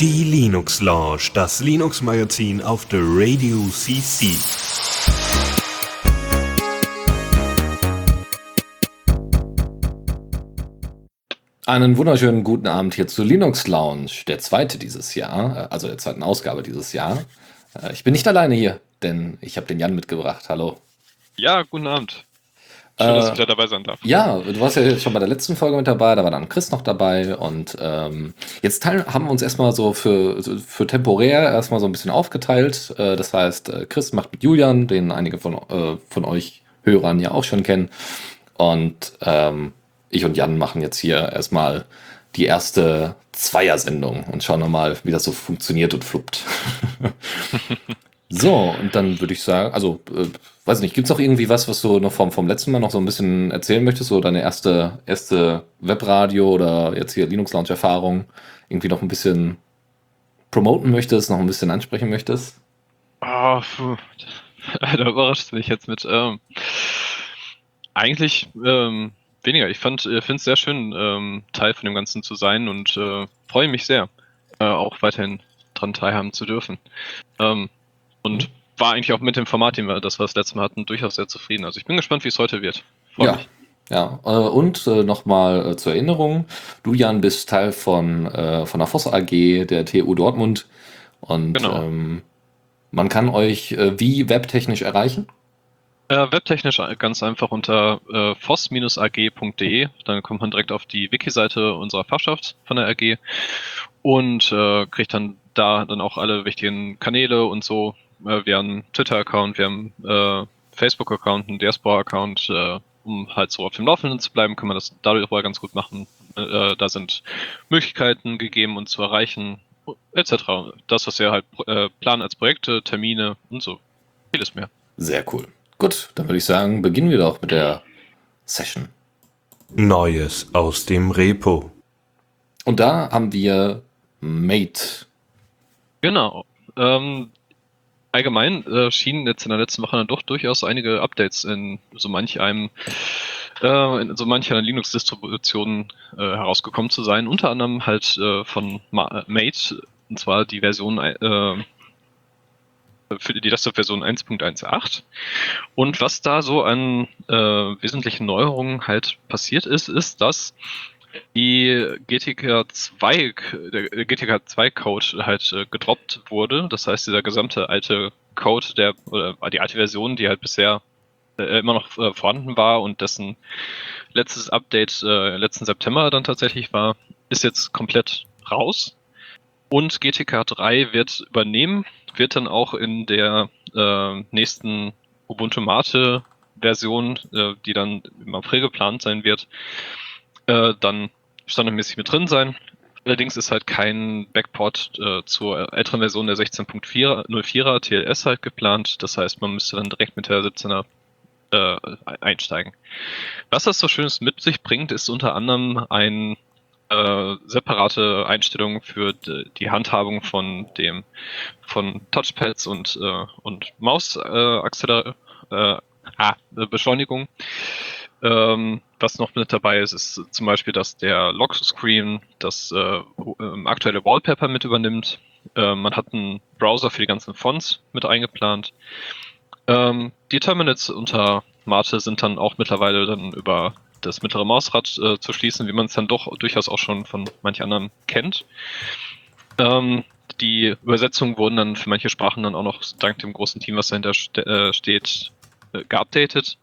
Die Linux Lounge, das Linux Magazin auf der Radio CC. Einen wunderschönen guten Abend hier zu Linux Lounge, der zweite dieses Jahr, äh, also der zweiten Ausgabe dieses Jahr. Äh, ich bin nicht alleine hier, denn ich habe den Jan mitgebracht. Hallo. Ja, guten Abend. Schön, äh, dass ich wieder dabei sein darf. Ja, du warst ja schon bei der letzten Folge mit dabei, da war dann Chris noch dabei und ähm, jetzt haben wir uns erstmal so für, für temporär erstmal so ein bisschen aufgeteilt. Äh, das heißt, äh, Chris macht mit Julian, den einige von, äh, von euch Hörern ja auch schon kennen. Und ähm, ich und Jan machen jetzt hier erstmal die erste Zweier-Sendung und schauen nochmal, wie das so funktioniert und fluppt. so, und dann würde ich sagen, also äh, weiß nicht, gibt es noch irgendwie was, was du noch vom, vom letzten Mal noch so ein bisschen erzählen möchtest? So deine erste, erste Webradio oder jetzt hier Linux Launch Erfahrung irgendwie noch ein bisschen promoten möchtest, noch ein bisschen ansprechen möchtest? Oh, puh. da überrascht mich jetzt mit. Ähm, eigentlich ähm, weniger. Ich äh, finde es sehr schön, ähm, Teil von dem Ganzen zu sein und äh, freue mich sehr, äh, auch weiterhin dran teilhaben zu dürfen. Ähm, und mhm war eigentlich auch mit dem Format, den wir das wir das letzte Mal hatten, durchaus sehr zufrieden. Also ich bin gespannt, wie es heute wird. Freu ja. Mich. Ja, äh, und äh, nochmal äh, zur Erinnerung, du Jan bist Teil von, von der Voss AG der TU Dortmund und genau. ähm, man kann euch wie webtechnisch erreichen? Webtechnisch ganz einfach unter äh, voss-ag.de, dann kommt man direkt auf die Wiki-Seite unserer Fachschaft von der AG und äh, kriegt dann da dann auch alle wichtigen Kanäle und so äh, wir haben einen Twitter-Account, wir haben einen äh, Facebook-Account, einen Diaspora-Account, äh, um halt so auf dem Laufenden zu bleiben, kann man das darüber ganz gut machen. Äh, da sind Möglichkeiten gegeben, uns zu erreichen, etc. Das, was wir halt äh, planen als Projekte, Termine und so. Vieles mehr. Sehr cool. Gut, dann würde ich sagen, beginnen wir doch mit der Session. Neues aus dem Repo. Und da haben wir Mate. Genau. Ähm, allgemein äh, schienen jetzt in der letzten Woche dann doch durchaus einige Updates in so manch einem äh, in so mancher Linux-Distribution äh, herausgekommen zu sein. Unter anderem halt äh, von Ma Mate, und zwar die Version äh, für die Desktop-Version 1.18. Und was da so an äh, wesentlichen Neuerungen halt passiert ist, ist, dass die GTK 2, der GTK 2 Code halt äh, gedroppt wurde. Das heißt, dieser gesamte alte Code, der, oder die alte Version, die halt bisher äh, immer noch äh, vorhanden war und dessen letztes Update äh, letzten September dann tatsächlich war, ist jetzt komplett raus. Und GTK 3 wird übernehmen, wird dann auch in der äh, nächsten Ubuntu Mate Version, äh, die dann im April geplant sein wird, äh, dann standardmäßig mit drin sein. Allerdings ist halt kein Backport äh, zur älteren Version der 16.04er TLS halt geplant. Das heißt, man müsste dann direkt mit der 17er äh, einsteigen. Was das so Schönes mit sich bringt, ist unter anderem ein äh, separate Einstellung für die Handhabung von dem von Touchpads und äh, und Maus äh, ah, Beschleunigung. Ähm, was noch mit dabei ist, ist zum Beispiel, dass der Lockscreen das äh, ähm, aktuelle Wallpaper mit übernimmt. Äh, man hat einen Browser für die ganzen Fonts mit eingeplant. Ähm, die Terminals unter Mate sind dann auch mittlerweile dann über das mittlere Mausrad äh, zu schließen, wie man es dann doch durchaus auch schon von manch anderen kennt. Ähm, die Übersetzungen wurden dann für manche Sprachen dann auch noch dank dem großen Team, was dahinter ste äh, steht, äh, geupdatet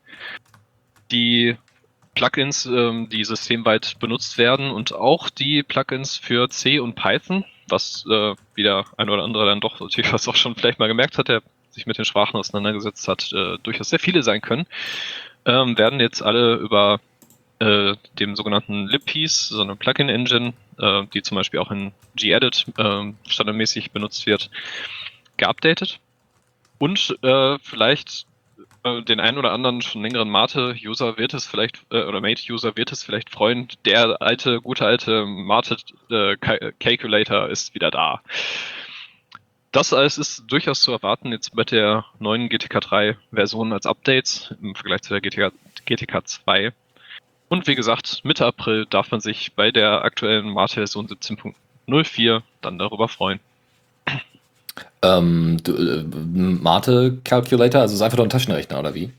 die Plugins, ähm, die systemweit benutzt werden und auch die Plugins für C und Python, was äh, wieder ein oder andere dann doch natürlich was auch schon vielleicht mal gemerkt hat, der sich mit den Sprachen auseinandergesetzt hat, äh, durchaus sehr viele sein können, ähm, werden jetzt alle über äh, dem sogenannten libpiece, so eine Plugin-Engine, äh, die zum Beispiel auch in gedit äh, standardmäßig benutzt wird, geupdatet. Und äh, vielleicht äh, den einen oder anderen schon längeren Mate-User wird es vielleicht, äh, oder Mate-User wird es vielleicht freuen, der alte, gute alte Mate-Calculator äh, ist wieder da. Das alles ist durchaus zu erwarten jetzt mit der neuen GTK 3 Version als Updates im Vergleich zu der GTK, GTK 2. Und wie gesagt, Mitte April darf man sich bei der aktuellen Mate-Version 17.04 dann darüber freuen. Ähm, du, äh, Mate Calculator, also ist einfach nur ein Taschenrechner oder wie?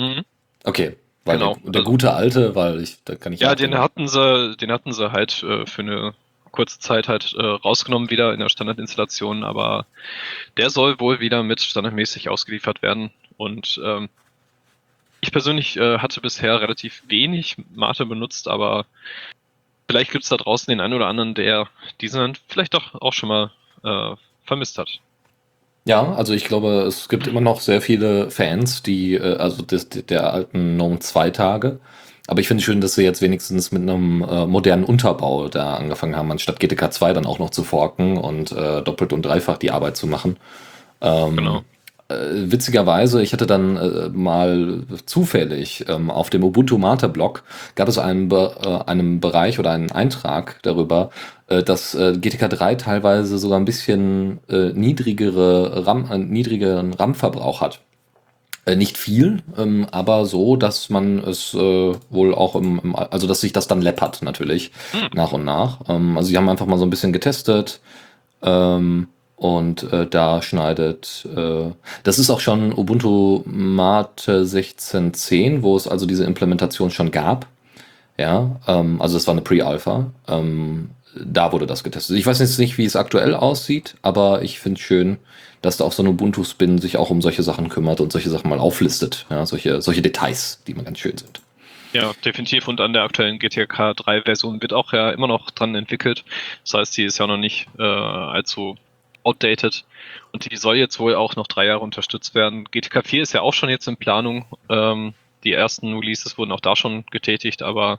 Mhm. Okay, weil Genau. der, der gute alte, weil ich da kann ich Ja, den hatten sie, den hatten sie halt äh, für eine kurze Zeit halt äh, rausgenommen wieder in der Standardinstallation, aber der soll wohl wieder mit standardmäßig ausgeliefert werden. Und ähm, ich persönlich äh, hatte bisher relativ wenig Mate benutzt, aber vielleicht gibt es da draußen den einen oder anderen, der diesen vielleicht doch auch schon mal äh, vermisst hat. Ja, also ich glaube, es gibt immer noch sehr viele Fans, die, äh, also des, der alten GNOME 2 Tage. Aber ich finde es schön, dass sie jetzt wenigstens mit einem äh, modernen Unterbau da angefangen haben, anstatt GTK 2 dann auch noch zu forken und äh, doppelt und dreifach die Arbeit zu machen. Ähm, Genau. äh, witzigerweise, ich hatte dann äh, mal zufällig ähm, auf dem Ubuntu Mate Blog gab es einen, Be äh, einen Bereich oder einen Eintrag darüber, dass äh, GTK 3 teilweise sogar ein bisschen äh, niedrigere RAM, äh, niedrigeren RAM-Verbrauch hat. Äh, nicht viel, ähm, aber so, dass man es äh, wohl auch im, also dass sich das dann läppert natürlich Hm. nach und nach. Ähm, also sie haben einfach mal so ein bisschen getestet ähm, und äh, da schneidet, äh, das ist auch schon Ubuntu Mate 16.10, wo es also diese Implementation schon gab. Ja, ähm, also es war eine Pre-Alpha. Da wurde das getestet. Ich weiß jetzt nicht, wie es aktuell aussieht, aber ich finde es schön, dass da auch so ein Ubuntu-Spin sich auch um solche Sachen kümmert und solche Sachen mal auflistet. Ja, solche, solche Details, die mal ganz schön sind. Ja, definitiv. Und an der aktuellen GTK 3 Version wird auch ja immer noch dran entwickelt. Das heißt, die ist ja noch nicht äh, allzu outdated. Und die soll jetzt wohl auch noch drei Jahre unterstützt werden. GTK 4 ist ja auch schon jetzt in Planung. Ähm, die ersten Releases wurden auch da schon getätigt, aber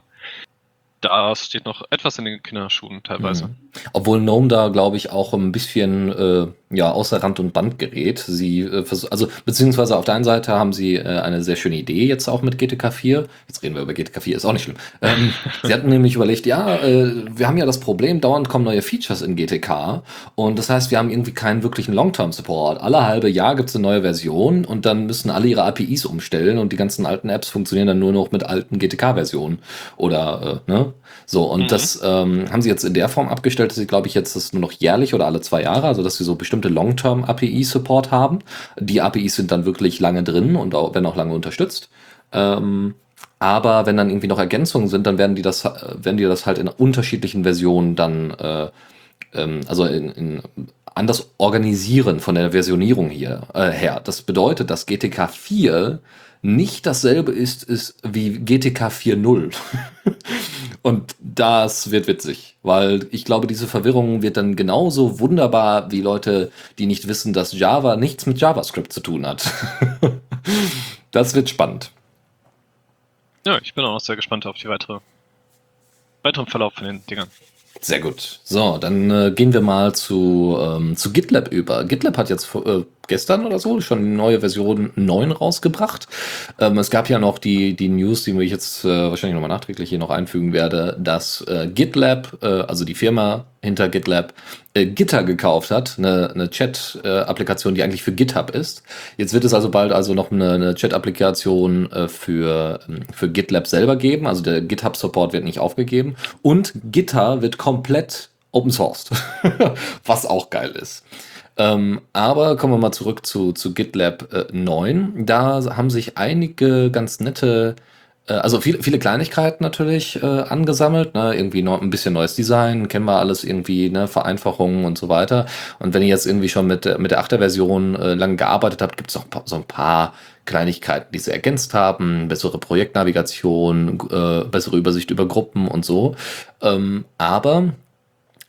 da steht noch etwas in den Kinderschuhen teilweise. Mhm. Obwohl GNOME da, glaube ich, auch ein bisschen äh, ja, außer Rand und Band gerät. Sie, äh, also beziehungsweise auf der einen Seite haben sie äh, eine sehr schöne Idee jetzt auch mit GTK 4. Jetzt reden wir über GTK 4, ist auch nicht schlimm. Ähm, sie hatten nämlich überlegt, ja, äh, wir haben ja das Problem, dauernd kommen neue Features in GTK und das heißt, wir haben irgendwie keinen wirklichen Long-Term-Support. Alle halbe Jahr gibt es eine neue Version und dann müssen alle ihre APIs umstellen und die ganzen alten Apps funktionieren dann nur noch mit alten GTK-Versionen oder äh, ne? So, und Mhm. das ähm, haben sie jetzt in der Form abgestellt, dass sie, glaube ich, jetzt das nur noch jährlich oder alle zwei Jahre, also dass sie so bestimmte Long-Term-API-Support haben. Die APIs sind dann wirklich lange drin und auch, werden auch lange unterstützt. Ähm, aber wenn dann irgendwie noch Ergänzungen sind, dann werden die das, äh, werden die das halt in unterschiedlichen Versionen dann, äh, ähm, also in, in anders organisieren von der Versionierung hier äh, her. Das bedeutet, dass GTK 4 nicht dasselbe ist, ist wie GTK 4.0. Und das wird witzig, weil ich glaube, diese Verwirrung wird dann genauso wunderbar wie Leute, die nicht wissen, dass Java nichts mit JavaScript zu tun hat. das wird spannend. Ja, ich bin auch sehr gespannt auf die weitere, weiteren Verlauf von den Dingern. Sehr gut. So, dann äh, gehen wir mal zu, ähm, zu GitLab über. GitLab hat jetzt äh, gestern oder so schon eine neue Version 9 rausgebracht. Ähm, es gab ja noch die, die News, die ich jetzt äh, wahrscheinlich nochmal nachträglich hier noch einfügen werde, dass äh, GitLab, äh, also die Firma hinter GitLab, äh, Gitter gekauft hat, eine, eine Chat-Applikation, die eigentlich für GitHub ist. Jetzt wird es also bald also noch eine, eine Chat-Applikation äh, für, ähm, für GitLab selber geben. Also der GitHub-Support wird nicht aufgegeben. Und Gitter wird komplett open sourced, was auch geil ist. Ähm, aber kommen wir mal zurück zu, zu GitLab äh, 9. Da haben sich einige ganz nette, äh, also viele, viele Kleinigkeiten natürlich äh, angesammelt. Ne? Irgendwie noch ein bisschen neues Design, kennen wir alles irgendwie, ne? Vereinfachungen und so weiter. Und wenn ihr jetzt irgendwie schon mit, der- mit der 8er Version äh, lang gearbeitet habt, gibt es noch so ein paar Kleinigkeiten, die sie ergänzt haben, bessere Projektnavigation, äh, bessere Übersicht über Gruppen und so. Ähm, aber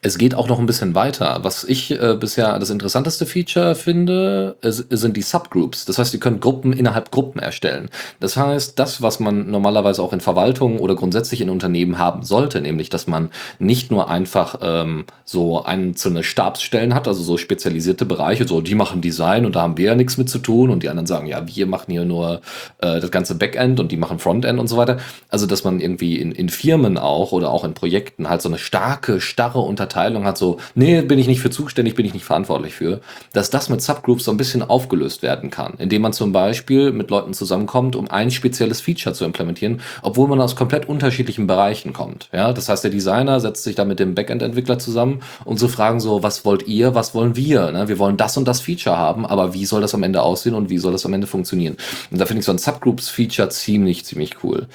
es geht auch noch ein bisschen weiter. Was ich äh, bisher das interessanteste Feature finde, es, sind die Subgroups. Das heißt, ihr könnt Gruppen innerhalb Gruppen erstellen. Das heißt, das, was man normalerweise auch in Verwaltungen oder grundsätzlich in Unternehmen haben sollte, nämlich, dass man nicht nur einfach ähm, so einzelne Stabsstellen hat, also so spezialisierte Bereiche, so die machen Design und da haben wir ja nichts mit zu tun und die anderen sagen, ja, wir machen hier nur äh, das ganze Backend und die machen Frontend und so weiter. Also, dass man irgendwie in, in Firmen auch oder auch in Projekten halt so eine starke, starre Unterteilung Verteilung hat, so, nee, bin ich nicht für zuständig, bin ich nicht verantwortlich für, dass das mit Subgroups so ein bisschen aufgelöst werden kann, indem man zum Beispiel mit Leuten zusammenkommt, um ein spezielles Feature zu implementieren, obwohl man aus komplett unterschiedlichen Bereichen kommt. Ja, das heißt, der Designer setzt sich da mit dem Backend-Entwickler zusammen und so fragen so, was wollt ihr, was wollen wir? Ne? Wir wollen das und das Feature haben, aber wie soll das am Ende aussehen und wie soll das am Ende funktionieren? Und da finde ich so ein Subgroups-Feature ziemlich, ziemlich cool.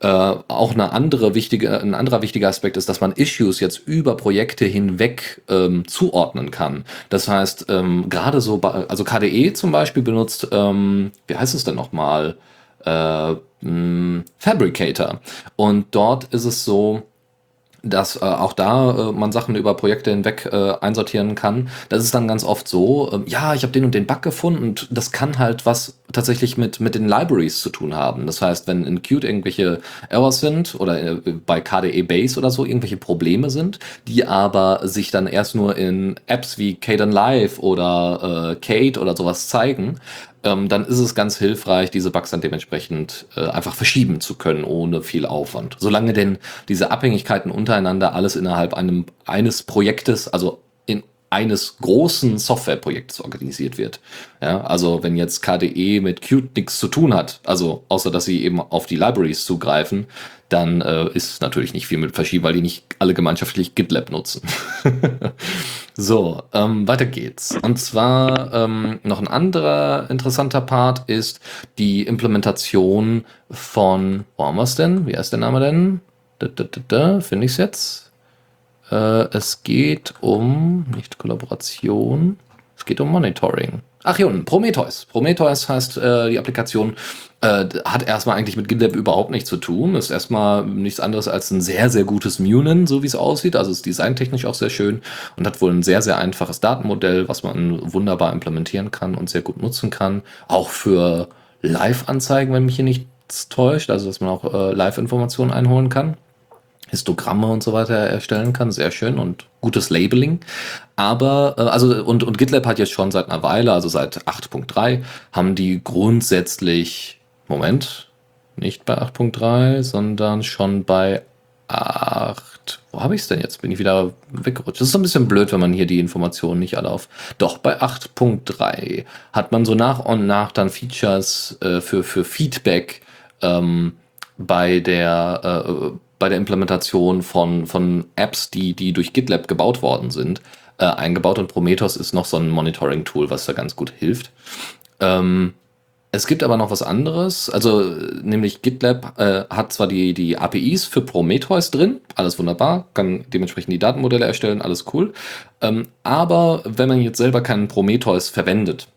Äh, auch eine andere wichtige, ein anderer wichtiger Aspekt ist, dass man Issues jetzt über Projekte hinweg ähm, zuordnen kann. Das heißt, ähm, gerade so, also KDE zum Beispiel benutzt, ähm, wie heißt es denn nochmal? Äh, Fabricator. Und dort ist es so, dass äh, auch da äh, man Sachen über Projekte hinweg äh, einsortieren kann. Das ist dann ganz oft so, äh, ja, ich habe den und den Bug gefunden und das kann halt was tatsächlich mit, mit den Libraries zu tun haben. Das heißt, wenn in Qt irgendwelche Errors sind oder äh, bei KDE Base oder so irgendwelche Probleme sind, die aber sich dann erst nur in Apps wie Kden Live oder äh, Kate oder sowas zeigen, ähm, dann ist es ganz hilfreich, diese Bugs dann dementsprechend äh, einfach verschieben zu können, ohne viel Aufwand. Solange denn diese Abhängigkeiten untereinander alles innerhalb einem, eines Projektes, also eines großen Softwareprojekts organisiert wird. Ja, also wenn jetzt KDE mit Qt nichts zu tun hat, also außer dass sie eben auf die Libraries zugreifen, dann äh, ist natürlich nicht viel mit Verschieben, weil die nicht alle gemeinschaftlich GitLab nutzen. so, ähm, weiter geht's. Und zwar ähm, noch ein anderer interessanter Part ist die Implementation von, wo haben wir es denn? Wie heißt der Name denn? Finde ich es jetzt? Äh, es geht um, nicht Kollaboration, es geht um Monitoring. Ach unten, Prometheus. Prometheus heißt, äh, die Applikation äh, hat erstmal eigentlich mit GitLab überhaupt nichts zu tun. Ist erstmal nichts anderes als ein sehr, sehr gutes Munin, so wie es aussieht. Also ist designtechnisch auch sehr schön und hat wohl ein sehr, sehr einfaches Datenmodell, was man wunderbar implementieren kann und sehr gut nutzen kann. Auch für Live-Anzeigen, wenn mich hier nichts täuscht. Also, dass man auch äh, Live-Informationen einholen kann. Histogramme und so weiter erstellen kann. Sehr schön und gutes Labeling. Aber, äh, also, und, und GitLab hat jetzt schon seit einer Weile, also seit 8.3, haben die grundsätzlich, Moment, nicht bei 8.3, sondern schon bei 8. Wo habe ich es denn jetzt? Bin ich wieder weggerutscht. Das ist so ein bisschen blöd, wenn man hier die Informationen nicht alle auf. Doch, bei 8.3 hat man so nach und nach dann Features äh, für, für Feedback ähm, bei der äh, bei der Implementation von, von Apps, die, die durch GitLab gebaut worden sind, äh, eingebaut und Prometheus ist noch so ein Monitoring-Tool, was da ganz gut hilft. Ähm, es gibt aber noch was anderes, also nämlich GitLab äh, hat zwar die, die APIs für Prometheus drin, alles wunderbar, kann dementsprechend die Datenmodelle erstellen, alles cool. Ähm, aber wenn man jetzt selber keinen Prometheus verwendet,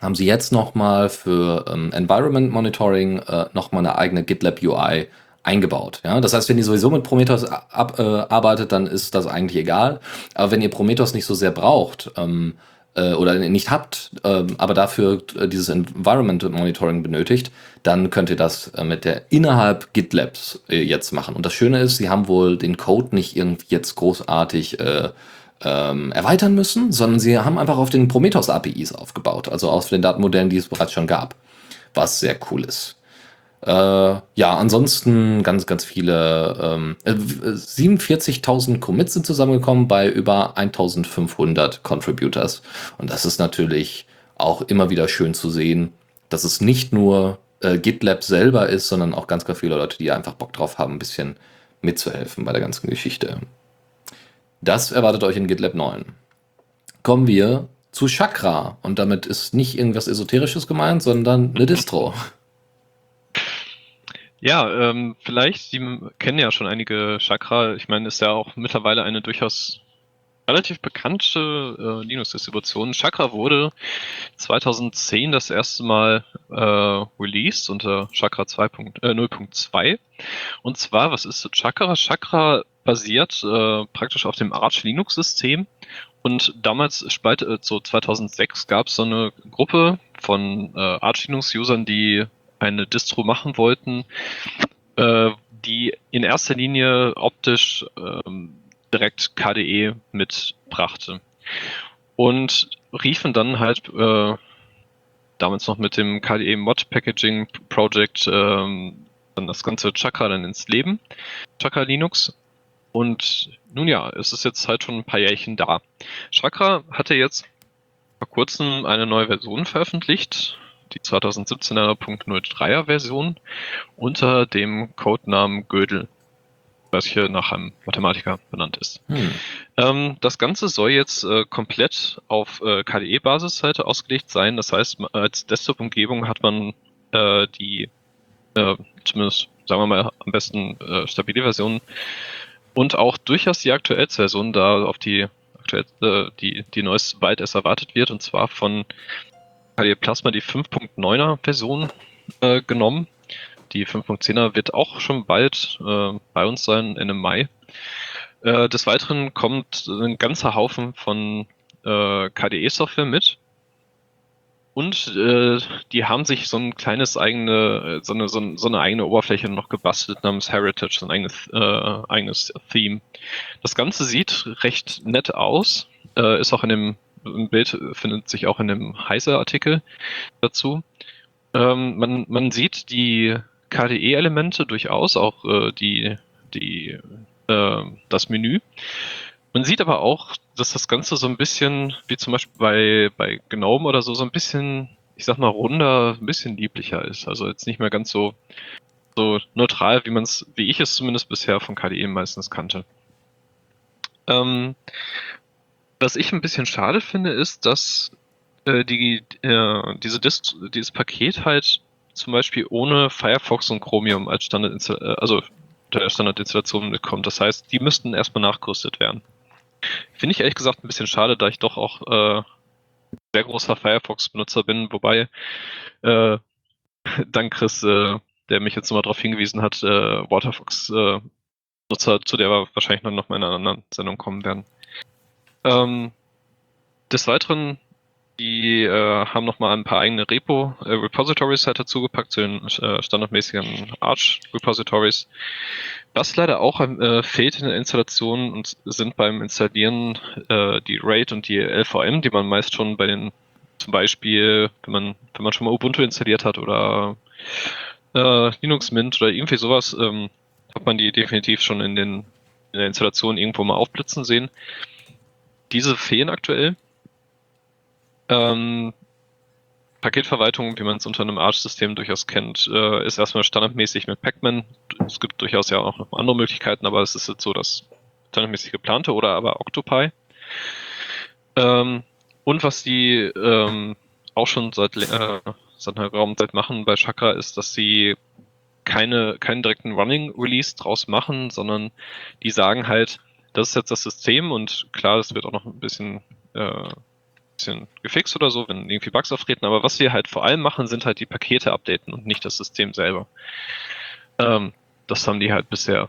haben sie jetzt nochmal für ähm, Environment Monitoring äh, nochmal eine eigene GitLab UI eingebaut. Ja? Das heißt, wenn ihr sowieso mit Prometheus ab, äh, arbeitet, dann ist das eigentlich egal. Aber wenn ihr Prometheus nicht so sehr braucht ähm, äh, oder nicht habt, äh, aber dafür äh, dieses Environment Monitoring benötigt, dann könnt ihr das äh, mit der innerhalb GitLabs äh, jetzt machen. Und das Schöne ist, sie haben wohl den Code nicht irgendwie jetzt großartig ähm, erweitern müssen, sondern sie haben einfach auf den Prometheus APIs aufgebaut, also auf den Datenmodellen, die es bereits schon gab, was sehr cool ist. Äh, ja, ansonsten ganz, ganz viele. Ähm, 47.000 äh, Commits sind zusammengekommen bei über 1.500 Contributors. Und das ist natürlich auch immer wieder schön zu sehen, dass es nicht nur äh, GitLab selber ist, sondern auch ganz, ganz viele Leute, die einfach Bock drauf haben, ein bisschen mitzuhelfen bei der ganzen Geschichte. Das erwartet euch in GitLab 9. Kommen wir zu Chakra. Und damit ist nicht irgendwas Esoterisches gemeint, sondern eine Distro. Ja, ähm, vielleicht, Sie kennen ja schon einige Chakra. Ich meine, ist ja auch mittlerweile eine durchaus relativ bekannte äh, Linux-Distribution. Chakra wurde 2010 das erste Mal äh, released unter Chakra 0.2. Äh, Und zwar, was ist Chakra? Chakra basiert äh, praktisch auf dem Arch Linux-System. Und damals, äh, so 2006, gab es so eine Gruppe von äh, Arch Linux-Usern, die eine Distro machen wollten, äh, die in erster Linie optisch ähm, direkt KDE mitbrachte. Und riefen dann halt äh, damals noch mit dem KDE Mod Packaging Project ähm, dann das ganze Chakra dann ins Leben, Chakra Linux. Und nun ja, es ist jetzt halt schon ein paar Jährchen da. Chakra hatte jetzt vor kurzem eine neue Version veröffentlicht, die 2017er.03er Version unter dem Codenamen Gödel, was hier nach einem Mathematiker benannt ist. Hm. Ähm, das Ganze soll jetzt äh, komplett auf äh, KDE-Basisseite ausgelegt sein. Das heißt, als Desktop-Umgebung hat man äh, die, äh, zumindest sagen wir mal, am besten äh, stabile Version und auch durchaus die aktuellste Version, da auf die aktuellste, die, die neueste weit erst erwartet wird, und zwar von KDE Plasma die 5.9er Version äh, genommen. Die 5.10er wird auch schon bald äh, bei uns sein, Ende Mai. Äh, des Weiteren kommt ein ganzer Haufen von äh, KDE-Software mit. Und äh, die haben sich so ein kleines eigene, so eine, so, eine eigene Oberfläche noch gebastelt namens Heritage, so ein eigenes, äh, eigenes Theme. Das Ganze sieht recht nett aus, äh, ist auch in dem ein Bild findet sich auch in dem Heise-Artikel dazu. Ähm, man, man sieht die KDE-Elemente durchaus, auch äh, die, die, äh, das Menü. Man sieht aber auch, dass das Ganze so ein bisschen, wie zum Beispiel bei, bei Gnome oder so, so ein bisschen, ich sag mal, runder, ein bisschen lieblicher ist. Also jetzt nicht mehr ganz so, so neutral, wie man es, wie ich es zumindest bisher von KDE meistens kannte. Ähm, was ich ein bisschen schade finde, ist, dass äh, die, äh, diese Dist dieses Paket halt zum Beispiel ohne Firefox und Chromium als Standard, äh, also der Standardinstallation mitkommt. Das heißt, die müssten erstmal nachgerüstet werden. Finde ich ehrlich gesagt ein bisschen schade, da ich doch auch äh, sehr großer Firefox-Benutzer bin, wobei äh, dank Chris, äh, der mich jetzt nochmal darauf hingewiesen hat, äh, Waterfox-Nutzer, zu der wir wahrscheinlich noch mal in einer anderen Sendung kommen werden. Ähm, des Weiteren, die äh, haben nochmal ein paar eigene Repo, äh, Repositories halt dazugepackt zu den äh, standardmäßigen Arch Repositories. Was leider auch äh, fehlt in der Installation und sind beim Installieren äh, die RAID und die LVM, die man meist schon bei den, zum Beispiel, wenn man, wenn man schon mal Ubuntu installiert hat oder äh, Linux Mint oder irgendwie sowas, ähm, hat man die definitiv schon in, den, in der Installation irgendwo mal aufblitzen sehen. Diese fehlen aktuell. Ähm, Paketverwaltung, wie man es unter einem Arch-System durchaus kennt, äh, ist erstmal standardmäßig mit Pacman. Es gibt durchaus ja auch noch andere Möglichkeiten, aber es ist jetzt so das standardmäßig geplante oder aber Octopi. Ähm, und was die ähm, auch schon seit, äh, seit einer geraumen Zeit machen bei Chakra, ist, dass sie keine, keinen direkten Running Release draus machen, sondern die sagen halt, das ist jetzt das System und klar, das wird auch noch ein bisschen äh, bisschen gefixt oder so, wenn irgendwie Bugs auftreten, aber was wir halt vor allem machen, sind halt die Pakete updaten und nicht das System selber. Ähm, das haben die halt bisher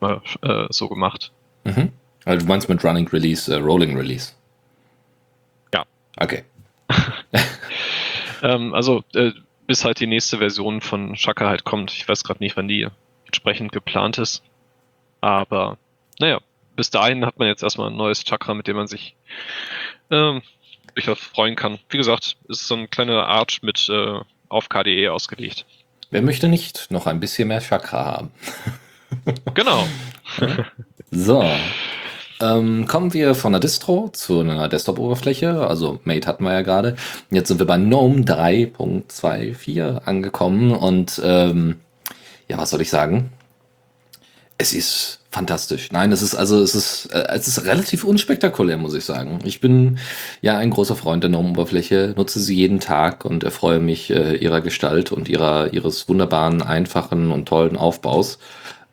mal äh, so gemacht. Mhm. Also du meinst mit Running Release, äh, Rolling Release? Ja. Okay. ähm, also äh, bis halt die nächste Version von Shaka halt kommt. Ich weiß gerade nicht, wann die entsprechend geplant ist. Aber naja, bis dahin hat man jetzt erstmal ein neues Chakra, mit dem man sich ähm, durchaus freuen kann. Wie gesagt, ist so eine kleine Art mit äh, auf KDE ausgelegt. Wer möchte nicht noch ein bisschen mehr Chakra haben? genau. so. Ähm, kommen wir von der Distro zu einer Desktop-Oberfläche. Also Mate hatten wir ja gerade. Jetzt sind wir bei GNOME 3.24 angekommen und ähm, ja, was soll ich sagen? Es ist fantastisch. Nein, es ist also es ist äh, es ist relativ unspektakulär, muss ich sagen. Ich bin ja ein großer Freund der GNOME-Oberfläche, nutze sie jeden Tag und erfreue mich äh, ihrer Gestalt und ihrer ihres wunderbaren, einfachen und tollen Aufbaus.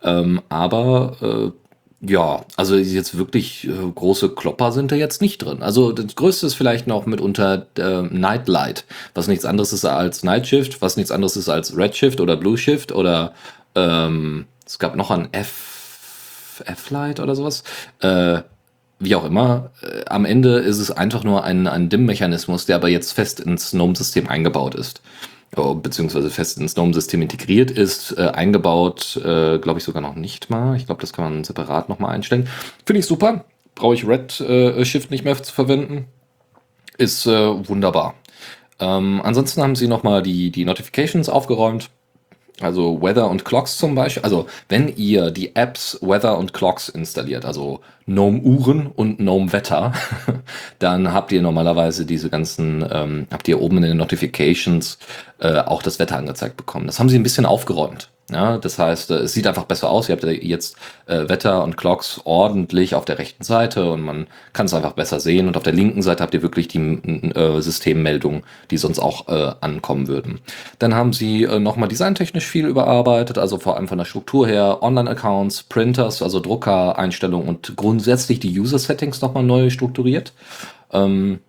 Ähm, aber äh, ja, also jetzt wirklich äh, große Klopper sind da jetzt nicht drin. Also das Größte ist vielleicht noch mitunter äh, Nightlight, was nichts anderes ist als Nightshift, was nichts anderes ist als Redshift oder Blueshift oder ähm, es gab noch ein F, F-Light oder sowas. Äh, wie auch immer, äh, am Ende ist es einfach nur ein, ein DIM-Mechanismus, der aber jetzt fest ins GNOME-System eingebaut ist. Oh, beziehungsweise fest ins GNOME-System integriert ist, äh, eingebaut, äh, glaube ich sogar noch nicht mal. Ich glaube, das kann man separat nochmal einstellen. Finde ich super. Brauche ich Redshift nicht mehr zu verwenden. Ist äh, wunderbar. Ähm, ansonsten haben sie nochmal die, die Notifications aufgeräumt Also Weather und Clocks zum Beispiel. Also wenn ihr die Apps Weather und Clocks installiert, also Gnome Uhren und Gnome Wetter, dann habt ihr normalerweise diese ganzen, ähm, habt ihr oben in den Notifications äh, auch das Wetter angezeigt bekommen. Das haben sie ein bisschen aufgeräumt. Ja, das heißt, äh, es sieht einfach besser aus. Ihr habt jetzt äh, Wetter und Clocks ordentlich auf der rechten Seite und man kann es einfach besser sehen. Und auf der linken Seite habt ihr wirklich die äh, Systemmeldungen, die sonst auch äh, ankommen würden. Dann haben sie äh, nochmal designtechnisch viel überarbeitet, also vor allem von der Struktur her, Online-Accounts, Printers, also Drucker-Einstellungen und grundsätzlich die User-Settings nochmal neu strukturiert. Ähm,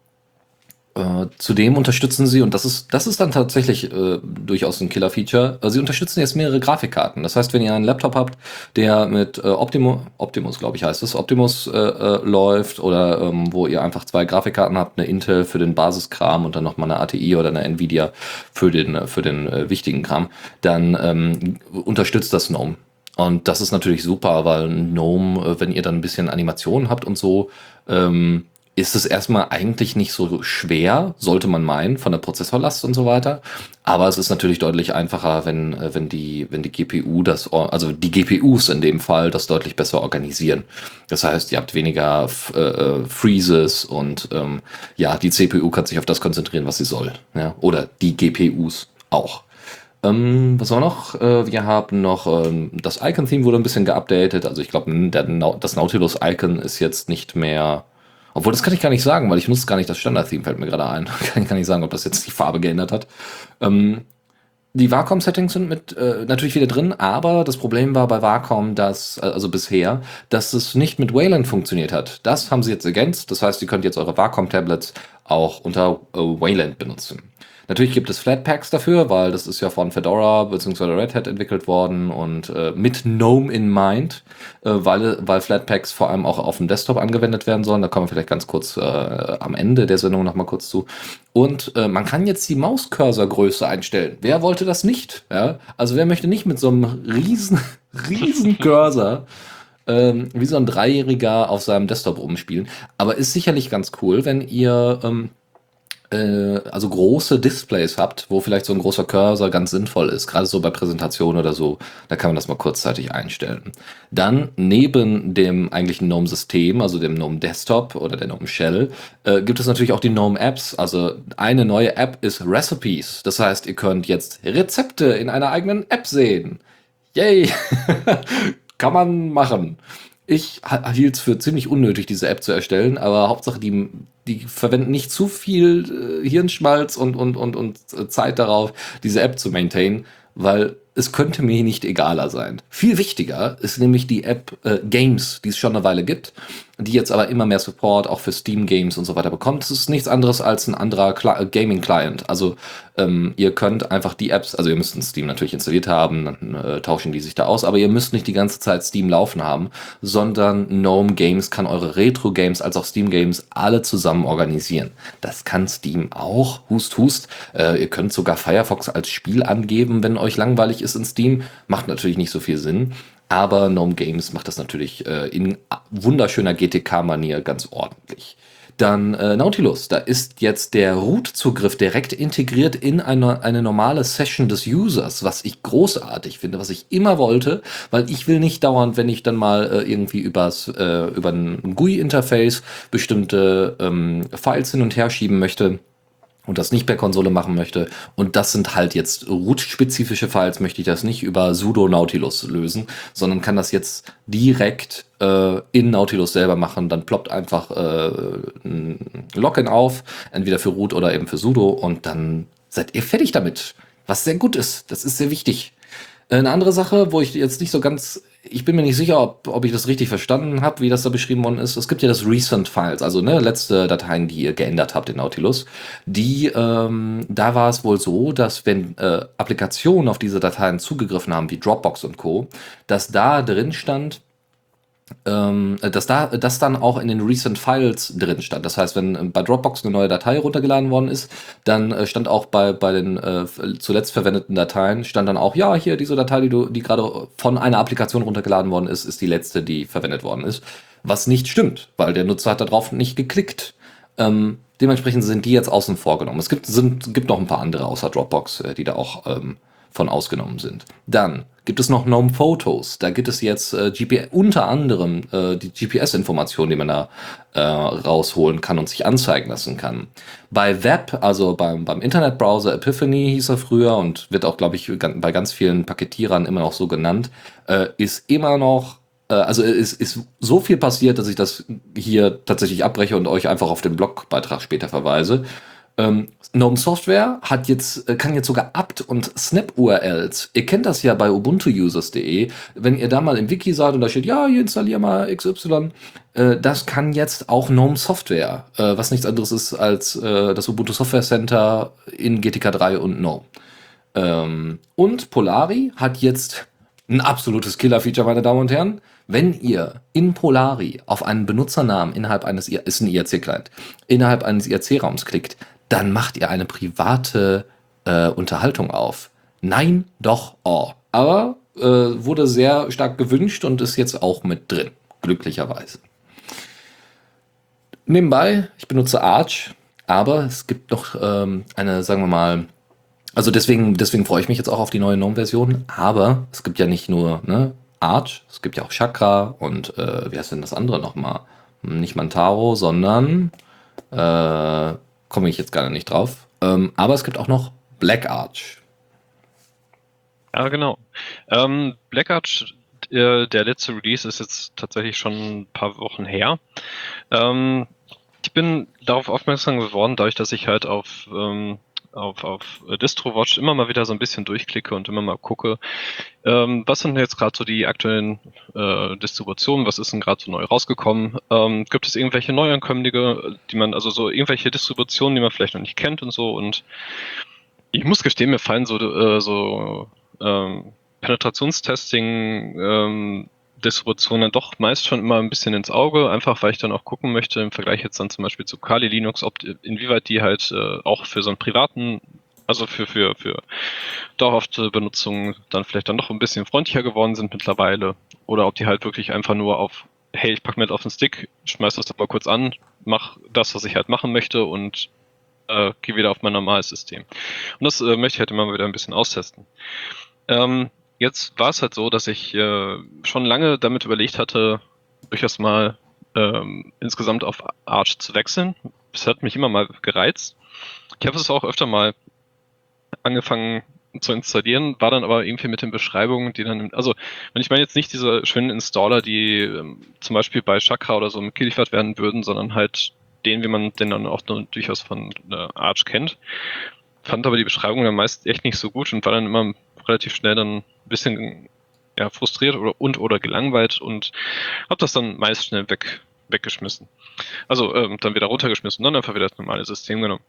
äh, zudem unterstützen sie, und das ist, das ist dann tatsächlich äh, durchaus ein Killer-Feature, äh, sie unterstützen jetzt mehrere Grafikkarten. Das heißt, wenn ihr einen Laptop habt, der mit äh, Optimus, Optimus glaube ich heißt es, Optimus äh, äh, läuft oder ähm, wo ihr einfach zwei Grafikkarten habt, eine Intel für den Basiskram und dann nochmal eine ATI oder eine Nvidia für den, für den äh, wichtigen Kram, dann ähm, unterstützt das GNOME. Und das ist natürlich super, weil GNOME, äh, wenn ihr dann ein bisschen Animationen habt und so, ähm, ist es erstmal eigentlich nicht so schwer, sollte man meinen, von der Prozessorlast und so weiter. Aber es ist natürlich deutlich einfacher, wenn, äh, wenn die, wenn die GPU das, also die GPUs in dem Fall das deutlich besser organisieren. Das heißt, ihr habt weniger äh, äh, Freezes und ähm, ja, die CPU kann sich auf das konzentrieren, was sie soll. Ja? Oder die GPUs auch. Ähm, was war noch? Äh, wir haben noch ähm, das Icon-Theme wurde ein bisschen geupdatet. Also ich glaube, das Nautilus-Icon ist jetzt nicht mehr obwohl, das kann ich gar nicht sagen, weil ich nutze gar nicht das Standard-Theme, fällt mir gerade ein. kann ich gar nicht sagen, ob das jetzt die Farbe geändert hat. Ähm, die Wacom-Settings sind mit äh, natürlich wieder drin, aber das Problem war bei Wacom, dass, äh, also bisher, dass es nicht mit Wayland funktioniert hat. Das haben sie jetzt ergänzt. Das heißt, ihr könnt jetzt eure Wacom-Tablets auch unter äh, Wayland benutzen. Natürlich gibt es Flatpaks dafür, weil das ist ja von Fedora bzw. Red Hat entwickelt worden und äh, mit GNOME in mind, äh, weil, weil Flatpaks vor allem auch auf dem Desktop angewendet werden sollen. Da kommen wir vielleicht ganz kurz äh, am Ende der Sendung nochmal kurz zu. Und äh, man kann jetzt die Mauscursor-Größe einstellen. Wer wollte das nicht? Ja? Also wer möchte nicht mit so einem riesen, riesen Cursor ähm, wie so ein Dreijähriger auf seinem Desktop rumspielen? Aber ist sicherlich ganz cool, wenn ihr ähm, äh, also große Displays habt, wo vielleicht so ein großer Cursor ganz sinnvoll ist, gerade so bei Präsentationen oder so, da kann man das mal kurzzeitig einstellen. Dann neben dem eigentlichen GNOME-System, also dem GNOME Desktop oder der GNOME Shell, äh, gibt es natürlich auch die GNOME Apps. Also eine neue App ist Recipes. Das heißt, ihr könnt jetzt Rezepte in einer eigenen App sehen. Yay! kann man machen. Ich hielt es für ziemlich unnötig, diese App zu erstellen, aber Hauptsache, die, die verwenden nicht zu viel äh, Hirnschmalz und, und, und, und Zeit darauf, diese App zu maintainen, weil es könnte mir nicht egaler sein. Viel wichtiger ist nämlich die App äh, Games, die es schon eine Weile gibt, die jetzt aber immer mehr Support auch für Steam Games und so weiter bekommt. Es ist nichts anderes als ein anderer Cl Gaming Client. Also ähm, ihr könnt einfach die Apps, also ihr müsst ein Steam natürlich installiert haben, dann äh, tauschen die sich da aus, aber ihr müsst nicht die ganze Zeit Steam laufen haben, sondern Gnome Games kann eure Retro Games als auch Steam Games alle zusammen organisieren. Das kann Steam auch. Hust, hust. Äh, ihr könnt sogar Firefox als Spiel angeben, wenn euch langweilig ist in Steam. Macht natürlich nicht so viel Sinn. Aber Gnome Games macht das natürlich äh, in wunderschöner GTK-Manier ganz ordentlich. Dann äh, Nautilus, da ist jetzt der Root-Zugriff direkt integriert in eine, eine normale Session des Users, was ich großartig finde, was ich immer wollte, weil ich will nicht dauernd, wenn ich dann mal äh, irgendwie übers, äh, über ein GUI-Interface bestimmte ähm, Files hin und her schieben möchte, und das nicht per Konsole machen möchte. Und das sind halt jetzt root-spezifische Files, möchte ich das nicht über sudo Nautilus lösen, sondern kann das jetzt direkt äh, in Nautilus selber machen. Dann ploppt einfach äh, ein Login auf, entweder für root oder eben für sudo und dann seid ihr fertig damit. Was sehr gut ist. Das ist sehr wichtig. Eine andere Sache, wo ich jetzt nicht so ganz ich bin mir nicht sicher, ob, ob ich das richtig verstanden habe, wie das da beschrieben worden ist. Es gibt ja das Recent Files, also ne, letzte Dateien, die ihr geändert habt in Nautilus. Die, ähm, da war es wohl so, dass wenn äh, Applikationen auf diese Dateien zugegriffen haben, wie Dropbox und Co., dass da drin stand, ähm, dass da das dann auch in den Recent Files drin stand. Das heißt, wenn bei Dropbox eine neue Datei runtergeladen worden ist, dann äh, stand auch bei, bei den äh, zuletzt verwendeten Dateien, stand dann auch, ja, hier diese Datei, die, du, die gerade von einer Applikation runtergeladen worden ist, ist die letzte, die verwendet worden ist. Was nicht stimmt, weil der Nutzer hat darauf nicht geklickt. Ähm, dementsprechend sind die jetzt außen vor genommen. Es gibt, sind, gibt noch ein paar andere außer Dropbox, äh, die da auch ähm, von ausgenommen sind. Dann gibt es noch GNOME Photos. Da gibt es jetzt äh, GPS, unter anderem äh, die GPS-Informationen, die man da äh, rausholen kann und sich anzeigen lassen kann. Bei Web, also beim, beim Internetbrowser Epiphany hieß er früher und wird auch, glaube ich, bei ganz vielen Paketierern immer noch so genannt, äh, ist immer noch äh, also es ist so viel passiert, dass ich das hier tatsächlich abbreche und euch einfach auf den Blogbeitrag später verweise. Ähm, GNOME Software hat jetzt, äh, kann jetzt sogar apt und Snap-URLs. Ihr kennt das ja bei ubuntuusers.de. Wenn ihr da mal im Wiki seid und da steht, ja, hier installier mal XY, äh, das kann jetzt auch GNOME Software, äh, was nichts anderes ist als äh, das Ubuntu Software Center in GTK 3 und GNOME. Ähm, und Polari hat jetzt ein absolutes Killer-Feature, meine Damen und Herren. Wenn ihr in Polari auf einen Benutzernamen innerhalb eines, ist ein IRC-Client, innerhalb eines IRC-Raums klickt, dann macht ihr eine private äh, Unterhaltung auf. Nein, doch, oh. Aber äh, wurde sehr stark gewünscht und ist jetzt auch mit drin, glücklicherweise. Nebenbei, ich benutze Arch, aber es gibt noch ähm, eine, sagen wir mal, also deswegen, deswegen freue ich mich jetzt auch auf die neue GNOME-Version, aber es gibt ja nicht nur ne, Arch, es gibt ja auch Chakra und äh, wie heißt denn das andere nochmal? Nicht Mantaro, sondern äh, komme ich jetzt gerade nicht drauf. Ähm, aber es gibt auch noch Black Arch. Ja, genau. Ähm, Black Arch, äh, der letzte Release ist jetzt tatsächlich schon ein paar Wochen her. Ähm, ich bin darauf aufmerksam geworden, dadurch, dass ich halt auf ähm, auf, auf DistroWatch immer mal wieder so ein bisschen durchklicke und immer mal gucke, ähm, was sind jetzt gerade so die aktuellen äh, Distributionen, was ist denn gerade so neu rausgekommen? Ähm, gibt es irgendwelche Neuankömmlinge, die man, also so irgendwelche Distributionen, die man vielleicht noch nicht kennt und so? Und ich muss gestehen, mir fallen so, äh, so ähm, Penetrationstesting ähm, Distribution dann doch meist schon immer ein bisschen ins Auge, einfach weil ich dann auch gucken möchte, im Vergleich jetzt dann zum Beispiel zu Kali Linux, ob inwieweit die halt äh, auch für so einen privaten, also für, für, für dauerhafte Benutzung dann vielleicht dann doch ein bisschen freundlicher geworden sind mittlerweile. Oder ob die halt wirklich einfach nur auf, hey, ich packe mir auf den Stick, schmeiß das mal kurz an, mach das, was ich halt machen möchte und äh, gehe wieder auf mein normales System. Und das äh, möchte ich halt immer wieder ein bisschen austesten. Ähm, jetzt war es halt so, dass ich äh, schon lange damit überlegt hatte, durchaus mal ähm, insgesamt auf Arch zu wechseln. Das hat mich immer mal gereizt. Ich habe es auch öfter mal angefangen zu installieren, war dann aber irgendwie mit den Beschreibungen, die dann, also, wenn ich meine jetzt nicht diese schönen Installer, die ähm, zum Beispiel bei Chakra oder so mitgeliefert werden würden, sondern halt den, wie man den dann auch durchaus von äh, Arch kennt. Fand aber die Beschreibung dann meist echt nicht so gut und war dann immer relativ schnell dann ein bisschen ja, frustriert oder und oder gelangweilt und habe das dann meist schnell weg, weggeschmissen. Also ähm, dann wieder runtergeschmissen und dann einfach wieder das normale System genommen.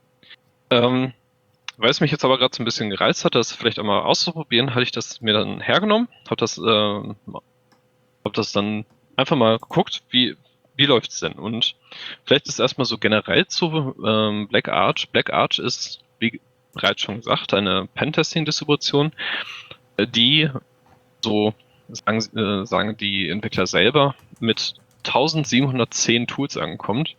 Ähm, weil es mich jetzt aber gerade so ein bisschen gereizt hat, das vielleicht einmal auszuprobieren, hatte ich das mir dann hergenommen, habe das, äh, hab das dann einfach mal geguckt, wie, wie läuft's denn? Und vielleicht ist erstmal so generell zu ähm, Black Arch. Black Arch ist, wie bereits schon gesagt, eine Pentesting-Distribution, die, so sagen, äh, sagen die Entwickler selber, mit 1710 Tools ankommt,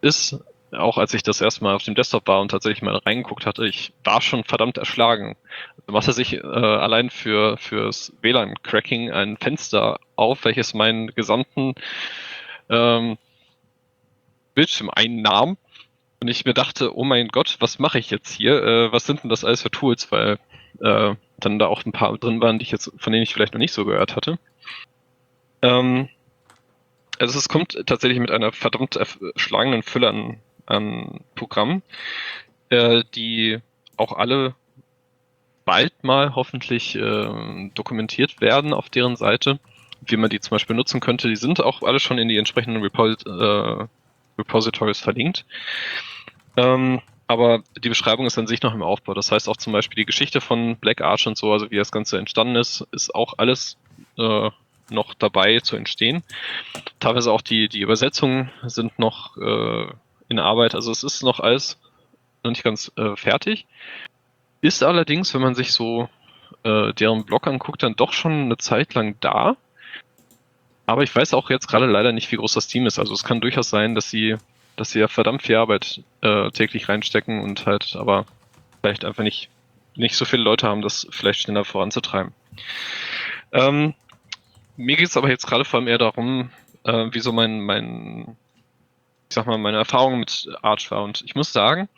ist auch als ich das erstmal auf dem Desktop war und tatsächlich mal reingeguckt hatte, ich war schon verdammt erschlagen. Also macht er sich äh, allein für fürs WLAN-Cracking ein Fenster auf, welches meinen gesamten ähm, Bildschirm einnahm und ich mir dachte, oh mein Gott, was mache ich jetzt hier? Äh, was sind denn das alles für Tools? Weil äh, dann da auch ein paar drin waren, die ich jetzt, von denen ich vielleicht noch nicht so gehört hatte. Ähm, also es kommt tatsächlich mit einer verdammt erschlagenen Fülle an, an Programmen, äh, die auch alle bald mal hoffentlich äh, dokumentiert werden auf deren Seite, wie man die zum Beispiel nutzen könnte. Die sind auch alle schon in die entsprechenden Repos äh, Repositories verlinkt. Ähm, aber die Beschreibung ist an sich noch im Aufbau. Das heißt auch zum Beispiel die Geschichte von Black Arch und so, also wie das Ganze entstanden ist, ist auch alles äh, noch dabei zu entstehen. Teilweise auch die, die Übersetzungen sind noch äh, in Arbeit. Also es ist noch alles noch nicht ganz äh, fertig. Ist allerdings, wenn man sich so äh, deren Blog anguckt, dann doch schon eine Zeit lang da. Aber ich weiß auch jetzt gerade leider nicht, wie groß das Team ist. Also es kann durchaus sein, dass sie dass sie ja verdammt viel Arbeit äh, täglich reinstecken und halt aber vielleicht einfach nicht nicht so viele Leute haben, das vielleicht schneller voranzutreiben. Ähm, mir geht es aber jetzt gerade vor allem eher darum, äh, wie so mein, mein, ich sag mal, meine Erfahrung mit Arch war. Und ich muss sagen,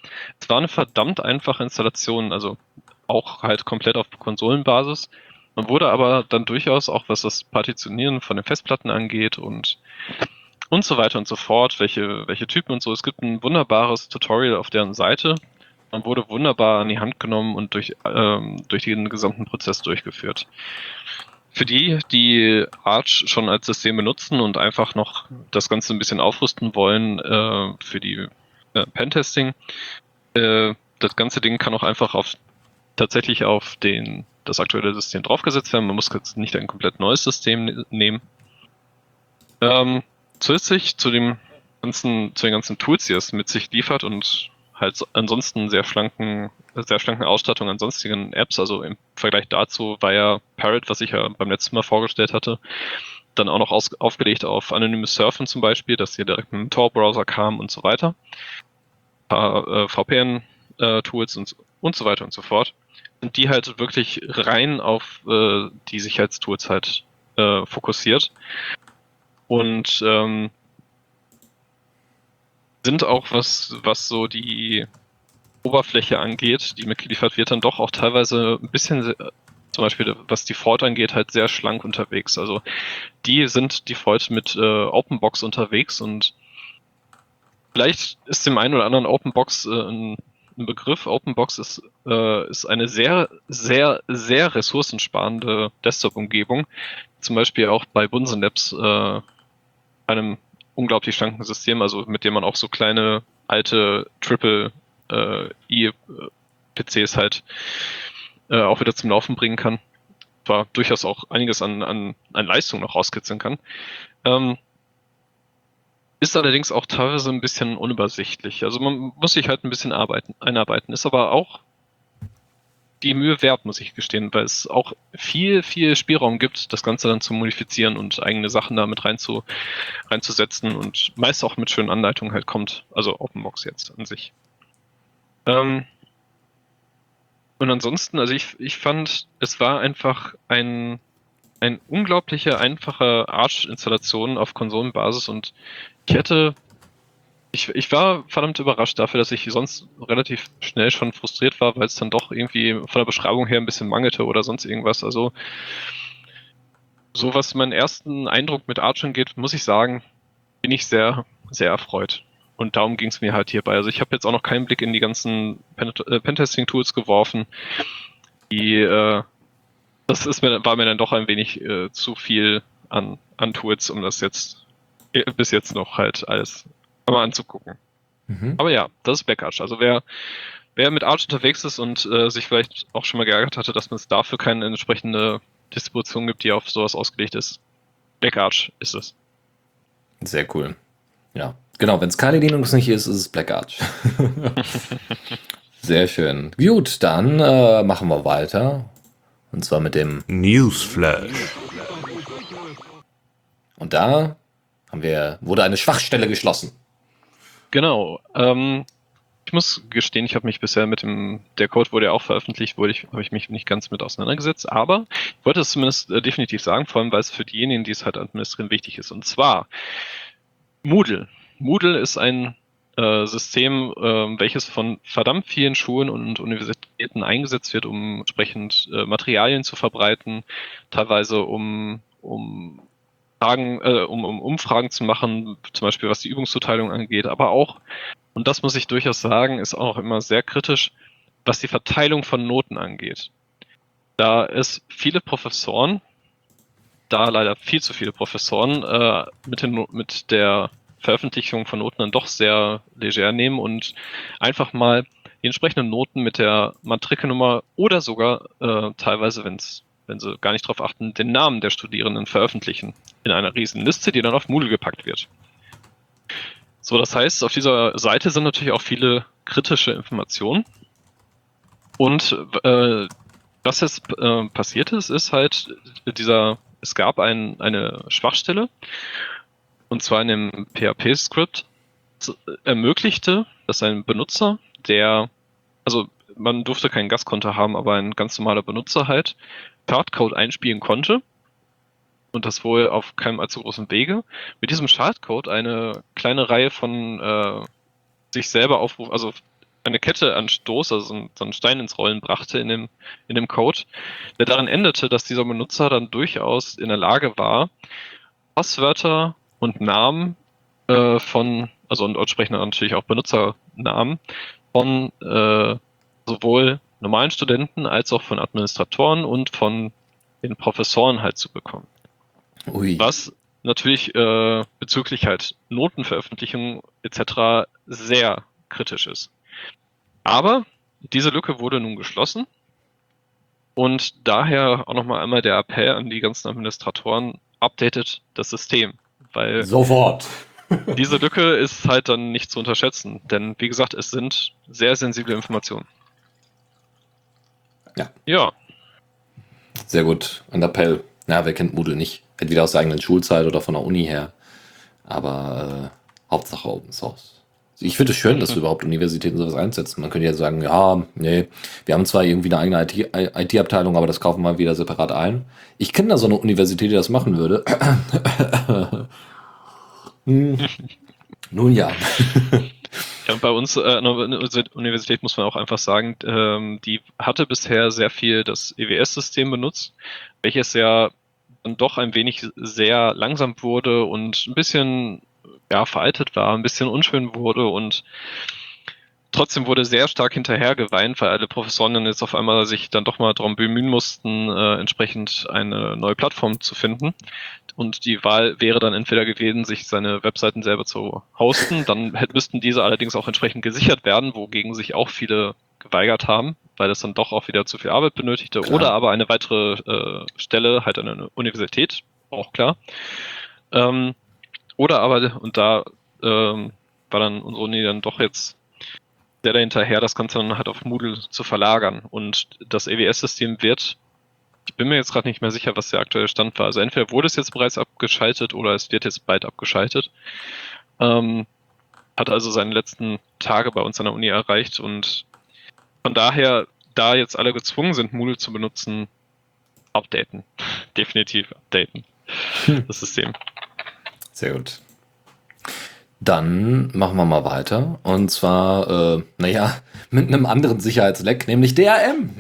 es war eine verdammt einfache Installation, also auch halt komplett auf Konsolenbasis. Man wurde aber dann durchaus auch, was das Partitionieren von den Festplatten angeht und und so weiter und so fort, welche, welche Typen und so. Es gibt ein wunderbares Tutorial auf deren Seite. Man wurde wunderbar an die Hand genommen und durch, ähm, durch den gesamten Prozess durchgeführt. Für die, die Arch schon als System benutzen und einfach noch das Ganze ein bisschen aufrüsten wollen äh, für die äh, Pentesting, äh, das ganze Ding kann auch einfach auf tatsächlich auf den, das aktuelle System draufgesetzt werden. Man muss jetzt nicht ein komplett neues System ne-, nehmen. Ähm, zusätzlich zu dem ganzen, zu den ganzen Tools, die es mit sich liefert und halt ansonsten sehr schlanken, sehr schlanken Ausstattung an sonstigen Apps. Also im Vergleich dazu war ja Parrot, was ich ja beim letzten Mal vorgestellt hatte, dann auch noch aus, aufgelegt auf anonymes Surfen zum Beispiel, dass hier direkt dem Tor-Browser kam und so weiter. Ein paar äh, VPN-Tools äh, und, und so weiter und so fort. Und die halt wirklich rein auf äh, die Sicherheitstools halt äh, fokussiert. Und ähm, sind auch, was, was so die Oberfläche angeht, die mitgeliefert wird, dann doch auch teilweise ein bisschen, zum Beispiel was die Default angeht, halt sehr schlank unterwegs. Also die sind Default mit äh, Openbox unterwegs und vielleicht ist dem einen oder anderen Openbox äh, ein, ein, Begriff. Openbox ist, äh, ist eine sehr, sehr, sehr ressourcensparende Desktop-Umgebung. Zum Beispiel auch bei Bunsen Labs, äh, einem unglaublich schlanken System, also mit dem man auch so kleine alte Triple äh, I PCs halt äh, auch wieder zum Laufen bringen kann. War durchaus auch einiges an, an, an Leistung noch rauskitzeln kann. Ähm, ist allerdings auch teilweise ein bisschen unübersichtlich. Also man muss sich halt ein bisschen arbeiten, einarbeiten. Ist aber auch die Mühe wert, muss ich gestehen, weil es auch viel, viel Spielraum gibt, das Ganze dann zu modifizieren und eigene Sachen damit rein zu, reinzusetzen und meist auch mit schönen Anleitungen halt kommt. Also OpenBox jetzt an sich. Ähm und ansonsten, also ich, ich fand, es war einfach ein, ein unglaubliche, einfache Arch-Installation auf Konsolenbasis und ich hätte ich, ich war verdammt überrascht dafür, dass ich sonst relativ schnell schon frustriert war, weil es dann doch irgendwie von der Beschreibung her ein bisschen mangelte oder sonst irgendwas. Also, so was meinen ersten Eindruck mit Arch angeht, muss ich sagen, bin ich sehr, sehr erfreut. Und darum ging es mir halt hierbei. Also ich habe jetzt auch noch keinen Blick in die ganzen äh, Pentesting-Tools geworfen. Die, äh, das ist mir, war mir dann doch ein wenig äh, zu viel an, an Tools, um das jetzt äh, bis jetzt noch halt alles mal anzugucken. Mhm. Aber ja, das ist Backarch. Also wer, wer mit Arch unterwegs ist und äh, sich vielleicht auch schon mal geärgert hatte, dass man es dafür keine entsprechende Distribution gibt, die auf sowas ausgelegt ist, Backarch ist es. Sehr cool. Ja, genau. Wenn es Kali Linux nicht ist, ist es Black Arch. Sehr schön. Gut, dann äh, machen wir weiter. Und zwar mit dem Newsflash. Und da haben wir, wurde eine Schwachstelle geschlossen. Genau. Ähm, ich muss gestehen, ich habe mich bisher mit dem, der Code wurde ja auch veröffentlicht, wurde ich, habe ich mich nicht ganz mit auseinandergesetzt, aber ich wollte es zumindest äh, definitiv sagen, vor allem weil es für diejenigen, die es halt administrieren, wichtig ist. Und zwar Moodle. Moodle ist ein äh, System, äh, welches von verdammt vielen Schulen und Universitäten eingesetzt wird, um entsprechend äh, Materialien zu verbreiten, teilweise um, um Fragen, äh, um, um Umfragen zu machen, zum Beispiel was die Übungszuteilung angeht, aber auch, und das muss ich durchaus sagen, ist auch immer sehr kritisch, was die Verteilung von Noten angeht. Da es viele Professoren, da leider viel zu viele Professoren, äh, mit, den, mit der Veröffentlichung von Noten dann doch sehr leger nehmen und einfach mal die entsprechenden Noten mit der Matrikelnummer oder sogar äh, teilweise, wenn es wenn sie gar nicht darauf achten, den Namen der Studierenden veröffentlichen in einer riesen Liste, die dann auf Moodle gepackt wird. So, das heißt, auf dieser Seite sind natürlich auch viele kritische Informationen. Und äh, was jetzt äh, passiert ist, ist halt dieser, es gab ein, eine Schwachstelle, und zwar in dem PHP-Skript, ermöglichte, dass ein Benutzer, der, also man durfte kein Gastkonto haben, aber ein ganz normaler Benutzer halt Schadcode einspielen konnte. Und das wohl auf keinem allzu großen Wege, mit diesem Schadcode eine kleine Reihe von äh, sich selber aufrufen, also eine Kette an Stoß, also so ein, so einen Stein ins Rollen brachte in dem, in dem Code, der darin endete, dass dieser Benutzer dann durchaus in der Lage war, Passwörter und Namen äh, von, also und dort sprechen natürlich auch Benutzernamen von äh, sowohl normalen Studenten als auch von Administratoren und von den Professoren halt zu bekommen. Ui. Was natürlich äh, bezüglich halt Notenveröffentlichung etc. sehr kritisch ist. Aber diese Lücke wurde nun geschlossen und daher auch nochmal einmal der Appell an die ganzen Administratoren, updatet das System, weil sofort. diese Lücke ist halt dann nicht zu unterschätzen, denn wie gesagt, es sind sehr sensible Informationen. Ja. Ja. Sehr gut. Ein Appell. Na, wer kennt Moodle nicht? Entweder aus der eigenen Schulzeit oder von der Uni her. Aber äh, Hauptsache Open Source. Ich finde es schön, dass überhaupt Universitäten sowas einsetzen. Man könnte ja sagen, ja, nee, wir haben zwar irgendwie eine eigene IT-Abteilung, IT aber das kaufen wir wieder separat ein. Ich kenne da so eine Universität, die das machen würde. hm. Nun ja. Ja, bei uns äh, an der Universität muss man auch einfach sagen, ähm, die hatte bisher sehr viel das EWS-System benutzt, welches ja dann doch ein wenig sehr langsam wurde und ein bisschen ja, veraltet war, ein bisschen unschön wurde und trotzdem wurde sehr stark hinterher geweint, weil alle Professoren dann jetzt auf einmal sich dann doch mal darum bemühen mussten, äh, entsprechend eine neue Plattform zu finden. Und die Wahl wäre dann entweder gewesen, sich seine Webseiten selber zu hosten, dann müssten diese allerdings auch entsprechend gesichert werden, wogegen sich auch viele geweigert haben, weil das dann doch auch wieder zu viel Arbeit benötigte. Klar. Oder aber eine weitere äh, Stelle, halt eine Universität, auch klar. Ähm, oder aber, und da ähm, war dann unsere Uni dann doch jetzt sehr dahinterher, das Ganze dann halt auf Moodle zu verlagern. Und das EWS-System wird, ich bin mir jetzt gerade nicht mehr sicher, was der aktuelle Stand war. Also entweder wurde es jetzt bereits abgeschaltet oder es wird jetzt bald abgeschaltet. Ähm, hat also seine letzten Tage bei uns an der Uni erreicht und von daher, da jetzt alle gezwungen sind, Moodle zu benutzen, updaten. Definitiv updaten. Hm. Das System. Sehr gut. Dann machen wir mal weiter. Und zwar, äh, naja, mit einem anderen Sicherheitsleck, nämlich DRM.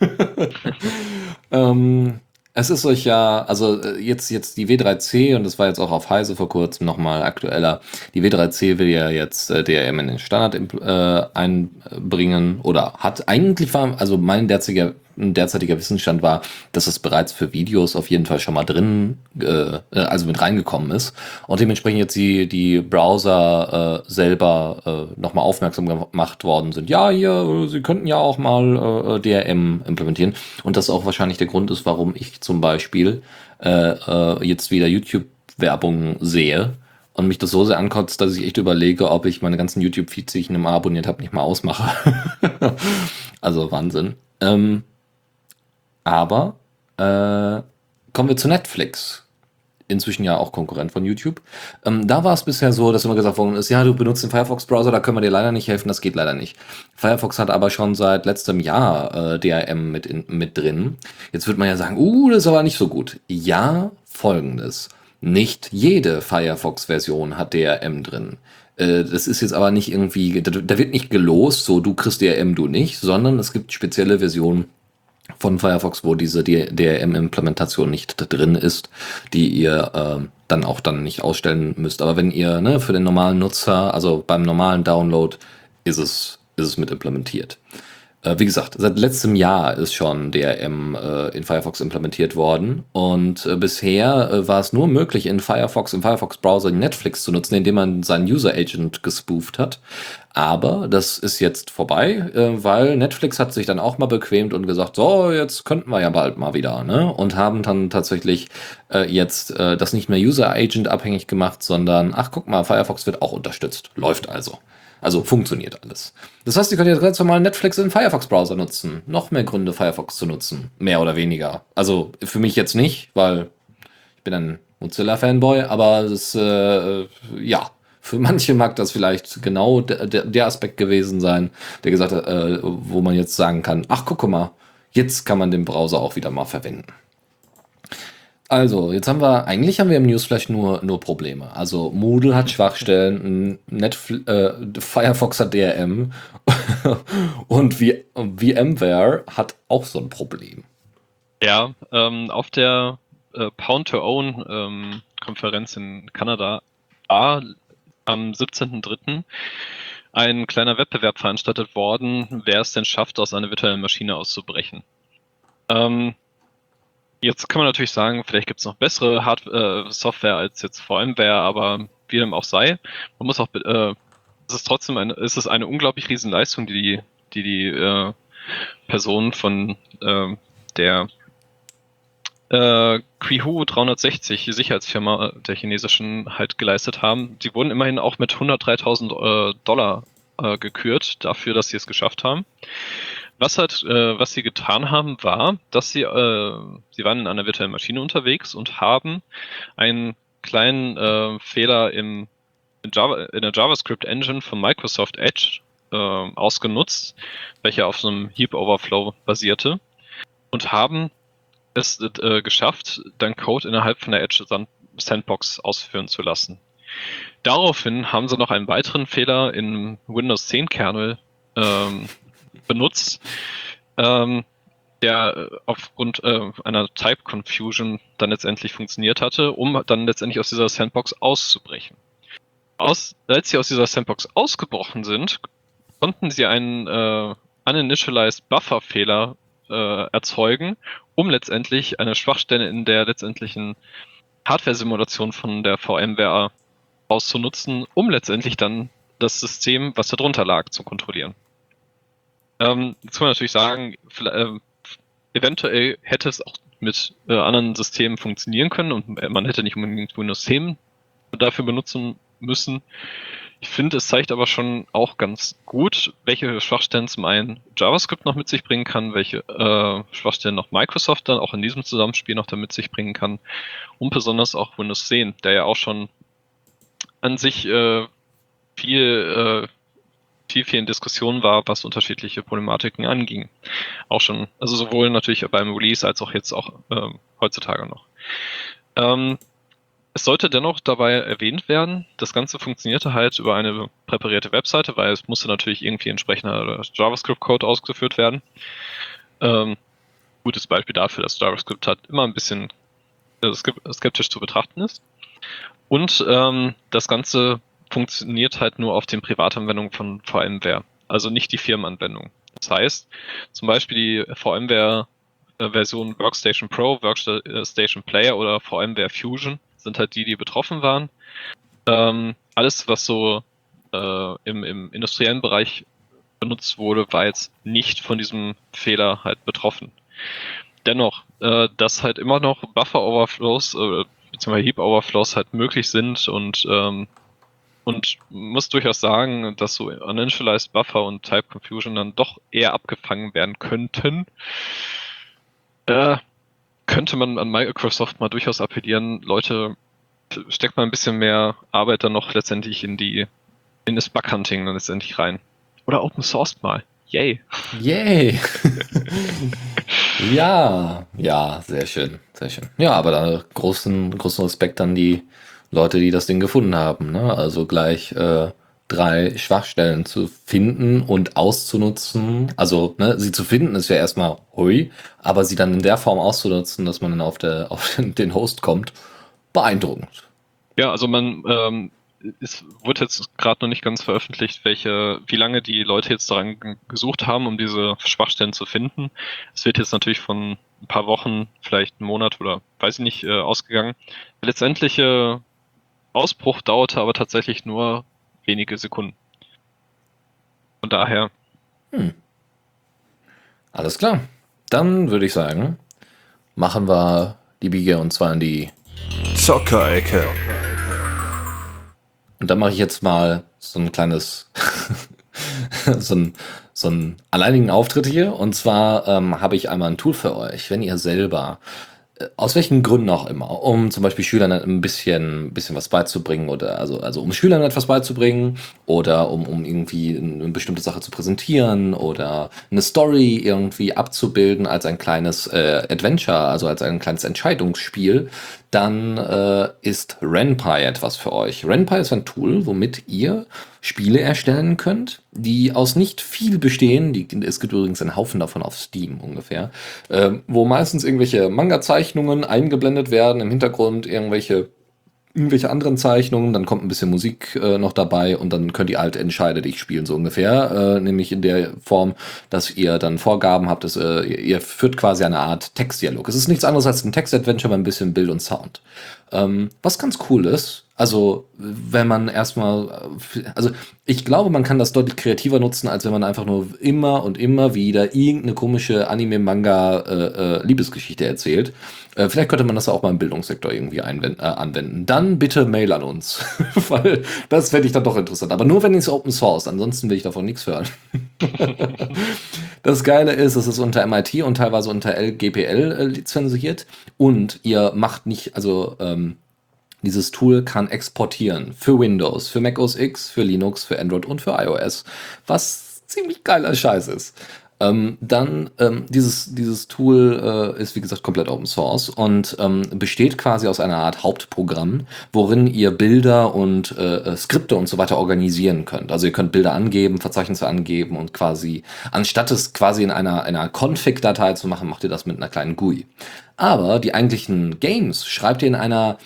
ähm, es ist euch ja, also äh, jetzt, jetzt die W3C, und das war jetzt auch auf Heise vor kurzem nochmal aktueller, die W3C will ja jetzt äh, DRM in den Standard äh, einbringen oder hat eigentlich war, also mein derzeitiger derzeitiger Wissensstand war, dass es bereits für Videos auf jeden Fall schon mal drin, äh, also mit reingekommen ist. Und dementsprechend jetzt die, die Browser äh, selber äh, nochmal aufmerksam gemacht worden sind. Ja, hier, sie könnten ja auch mal äh, DRM implementieren. Und das auch wahrscheinlich der Grund ist, warum ich zum Beispiel äh, äh, jetzt wieder YouTube-Werbung sehe und mich das so sehr ankotzt, dass ich echt überlege, ob ich meine ganzen YouTube-Feeds, die ich mal abonniert habe, nicht mal ausmache. also Wahnsinn. Ähm, aber äh, kommen wir zu Netflix. Inzwischen ja auch Konkurrent von YouTube. Ähm, da war es bisher so, dass immer gesagt worden ist, ja, du benutzt den Firefox-Browser, da können wir dir leider nicht helfen, das geht leider nicht. Firefox hat aber schon seit letztem Jahr äh, DRM mit, in, mit drin. Jetzt wird man ja sagen, uh, das ist aber nicht so gut. Ja, folgendes. Nicht jede Firefox-Version hat DRM drin. Äh, das ist jetzt aber nicht irgendwie, da, da wird nicht gelost, so du kriegst DRM, du nicht, sondern es gibt spezielle Versionen, von Firefox, wo diese DRM-Implementation nicht drin ist, die ihr äh, dann auch dann nicht ausstellen müsst. Aber wenn ihr ne, für den normalen Nutzer, also beim normalen Download, ist es, ist es mit implementiert. Äh, wie gesagt, seit letztem Jahr ist schon DRM äh, in Firefox implementiert worden und äh, bisher äh, war es nur möglich, in Firefox, im Firefox-Browser Netflix zu nutzen, indem man seinen User-Agent gespooft hat. Aber das ist jetzt vorbei, äh, weil Netflix hat sich dann auch mal bequemt und gesagt, so, jetzt könnten wir ja bald mal wieder, ne? Und haben dann tatsächlich äh, jetzt das nicht mehr User-Agent abhängig gemacht, sondern, ach guck mal, Firefox wird auch unterstützt. Läuft also. Also funktioniert alles. Das heißt, ihr könnt jetzt ganz normal Netflix in Firefox-Browser nutzen. Noch mehr Gründe, Firefox zu nutzen. Mehr oder weniger. Also für mich jetzt nicht, weil ich bin ein Mozilla-Fanboy, aber das, äh, ja, für manche mag das vielleicht genau der, der, der Aspekt gewesen sein, der gesagt hat, äh, wo man jetzt sagen kann, ach guck mal, jetzt kann man den Browser auch wieder mal verwenden. Also, jetzt haben wir, eigentlich haben wir im Newsflash nur, nur Probleme. Also, Moodle hat Schwachstellen, Netflix, äh, Firefox hat DRM und v VMware hat auch so ein Problem. Ja, ähm, auf der äh, Pound-to-Own-Konferenz ähm, in Kanada war am 17.03. ein kleiner Wettbewerb veranstaltet worden, wer es denn schafft, aus einer virtuellen Maschine auszubrechen. Ähm, Jetzt kann man natürlich sagen, vielleicht gibt es noch bessere Hard äh, Software als jetzt VMware, aber wie dem auch sei, man muss auch, äh, es ist trotzdem eine, es ist eine unglaublich riesen Leistung, die die, die äh, Personen von äh, der äh, Qihu 360 Sicherheitsfirma der chinesischen halt geleistet haben. Die wurden immerhin auch mit 103.000 äh, Dollar äh, gekürt dafür, dass sie es geschafft haben. Was halt, äh, was sie getan haben, war, dass sie, äh, sie waren in einer virtuellen Maschine unterwegs und haben einen kleinen äh, Fehler im, in, Java, in der JavaScript Engine von Microsoft Edge äh, ausgenutzt, welcher auf so einem Heap Overflow basierte und haben es äh, geschafft, dann Code innerhalb von der Edge Sandbox ausführen zu lassen. Daraufhin haben sie noch einen weiteren Fehler im Windows 10 Kernel ähm, benutzt, ähm, der äh, aufgrund äh, einer Type Confusion dann letztendlich funktioniert hatte, um dann letztendlich aus dieser Sandbox auszubrechen. Aus, als sie aus dieser Sandbox ausgebrochen sind, konnten sie einen äh, uninitialized Buffer-Fehler äh, erzeugen, um letztendlich eine Schwachstelle in der letztendlichen Hardware-Simulation von der VMware auszunutzen, um letztendlich dann das System, was darunter lag, zu kontrollieren. Ähm, jetzt kann man natürlich sagen, äh, eventuell hätte es auch mit äh, anderen Systemen funktionieren können und man hätte nicht unbedingt Windows 10 dafür benutzen müssen. Ich finde, es zeigt aber schon auch ganz gut, welche Schwachstellen zum einen JavaScript noch mit sich bringen kann, welche äh, Schwachstellen noch Microsoft dann auch in diesem Zusammenspiel noch damit sich bringen kann und besonders auch Windows 10, der ja auch schon an sich äh, viel äh, viel, viel in Diskussion war, was unterschiedliche Problematiken anging. Auch schon, also sowohl natürlich beim Release als auch jetzt auch ähm, heutzutage noch. Ähm, es sollte dennoch dabei erwähnt werden, das Ganze funktionierte halt über eine präparierte Webseite, weil es musste natürlich irgendwie entsprechender JavaScript-Code ausgeführt werden. Ähm, gutes Beispiel dafür, dass JavaScript halt immer ein bisschen äh, skeptisch zu betrachten ist. Und ähm, das Ganze funktioniert halt nur auf den Privatanwendungen von VMware, also nicht die Firmenanwendung. Das heißt, zum Beispiel die VMware-Version Workstation Pro, Workstation Player oder VMware Fusion sind halt die, die betroffen waren. Ähm, alles, was so äh, im, im industriellen Bereich benutzt wurde, war jetzt nicht von diesem Fehler halt betroffen. Dennoch, äh, dass halt immer noch Buffer-Overflows äh, bzw. Heap-Overflows halt möglich sind und ähm, und muss durchaus sagen, dass so Uninitialized Buffer und Type Confusion dann doch eher abgefangen werden könnten. Äh, könnte man an Microsoft mal durchaus appellieren, Leute, steckt mal ein bisschen mehr Arbeit dann noch letztendlich in die, in das Bug-Hunting letztendlich rein. Oder Open Source mal. Yay. Yay. ja, ja, sehr schön, sehr schön. Ja, aber da großen, großen Respekt an die Leute, die das Ding gefunden haben. Ne? Also gleich äh, drei Schwachstellen zu finden und auszunutzen. Also ne, sie zu finden ist ja erstmal hui, aber sie dann in der Form auszunutzen, dass man dann auf, der, auf den Host kommt, beeindruckend. Ja, also man ähm, es wurde jetzt gerade noch nicht ganz veröffentlicht, welche, wie lange die Leute jetzt daran gesucht haben, um diese Schwachstellen zu finden. Es wird jetzt natürlich von ein paar Wochen, vielleicht einen Monat oder weiß ich nicht, äh, ausgegangen. Letztendliche Ausbruch dauerte aber tatsächlich nur wenige Sekunden. Von daher. Hm. Alles klar. Dann würde ich sagen, machen wir die Biege und zwar in die Zockerecke. Und dann mache ich jetzt mal so ein kleines, so ein, so einen alleinigen Auftritt hier. Und zwar ähm, habe ich einmal ein Tool für euch, wenn ihr selber aus welchen Gründen auch immer, um zum Beispiel Schülern ein bisschen, bisschen was beizubringen oder also, also um Schülern etwas beizubringen oder um, um irgendwie eine bestimmte Sache zu präsentieren oder eine Story irgendwie abzubilden als ein kleines äh, Adventure, also als ein kleines Entscheidungsspiel, dann äh, ist RenPy etwas für euch. RenPy ist ein Tool, womit ihr Spiele erstellen könnt, die aus nicht viel bestehen. Die, es gibt übrigens einen Haufen davon auf Steam ungefähr, äh, wo meistens irgendwelche Manga-Zeichnungen eingeblendet werden, im Hintergrund irgendwelche irgendwelche anderen Zeichnungen, dann kommt ein bisschen Musik äh, noch dabei und dann könnt ihr halt entscheiden, ich spielen so ungefähr, äh, nämlich in der Form, dass ihr dann Vorgaben habt, dass äh, ihr führt quasi eine Art Textdialog. Es ist nichts anderes als ein Textadventure, mit ein bisschen Bild und Sound. Ähm, was ganz cool ist, also wenn man erstmal, also ich glaube, man kann das deutlich kreativer nutzen, als wenn man einfach nur immer und immer wieder irgendeine komische Anime-Manga-Liebesgeschichte äh, äh, erzählt. Äh, vielleicht könnte man das auch mal im Bildungssektor irgendwie einwenden, äh, anwenden. Dann bitte Mail an uns, weil das fände ich dann doch interessant. Aber nur wenn es Open Source, ansonsten will ich davon nichts hören. das Geile ist, es ist unter MIT und teilweise unter LGPL äh, lizenziert und ihr macht nicht, also ähm, dieses Tool kann exportieren für Windows, für Mac OS X, für Linux, für Android und für iOS, was ziemlich geiler Scheiß ist. Ähm, dann ähm, dieses, dieses Tool äh, ist wie gesagt komplett Open Source und ähm, besteht quasi aus einer Art Hauptprogramm, worin ihr Bilder und äh, äh Skripte und so weiter organisieren könnt. Also ihr könnt Bilder angeben, Verzeichnisse angeben und quasi anstatt es quasi in einer, einer Config-Datei zu machen, macht ihr das mit einer kleinen GUI. Aber die eigentlichen Games schreibt ihr in einer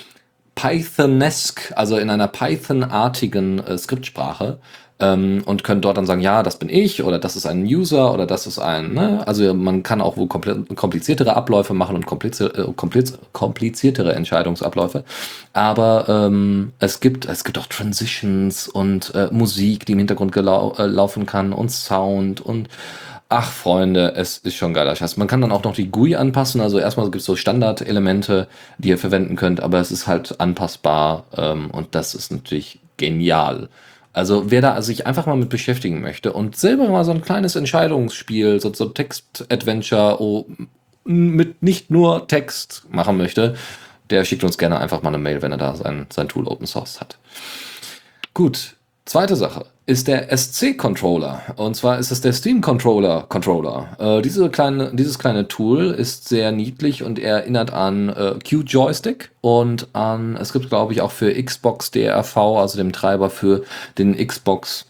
Pythonesque, also in einer Python-artigen äh, Skriptsprache ähm, und können dort dann sagen, ja, das bin ich oder das ist ein User oder das ist ein, ne? also man kann auch wohl kompliziertere Abläufe machen und äh, kompliz kompliziertere Entscheidungsabläufe, aber ähm, es gibt es gibt auch Transitions und äh, Musik, die im Hintergrund äh, laufen kann und Sound und Ach, Freunde, es ist schon geiler Scheiß. Man kann dann auch noch die GUI anpassen. Also erstmal gibt es so Standardelemente, die ihr verwenden könnt, aber es ist halt anpassbar ähm, und das ist natürlich genial. Also wer da sich einfach mal mit beschäftigen möchte und selber mal so ein kleines Entscheidungsspiel, so, so Text-Adventure oh, mit nicht nur Text machen möchte, der schickt uns gerne einfach mal eine Mail, wenn er da sein, sein Tool Open Source hat. Gut, Zweite Sache ist der SC-Controller. Und zwar ist es der Steam-Controller. Controller. Äh, diese kleine, dieses kleine Tool ist sehr niedlich und erinnert an äh, Q-Joystick und an, es gibt glaube ich auch für Xbox DRV, also dem Treiber für den Xbox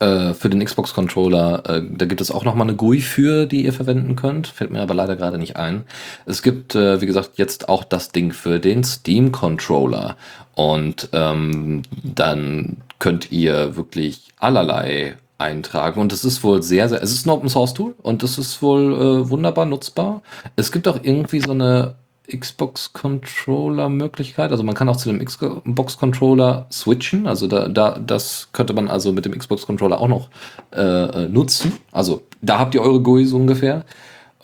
äh, für den Xbox-Controller, äh, da gibt es auch nochmal eine GUI für, die ihr verwenden könnt. Fällt mir aber leider gerade nicht ein. Es gibt, äh, wie gesagt, jetzt auch das Ding für den Steam-Controller. Und ähm, dann könnt ihr wirklich allerlei eintragen und es ist wohl sehr, sehr, es ist ein Open Source Tool und es ist wohl äh, wunderbar nutzbar. Es gibt auch irgendwie so eine Xbox Controller Möglichkeit, also man kann auch zu dem Xbox Controller switchen, also da, da das könnte man also mit dem Xbox Controller auch noch äh, äh nutzen. Also da habt ihr eure GUIs ungefähr.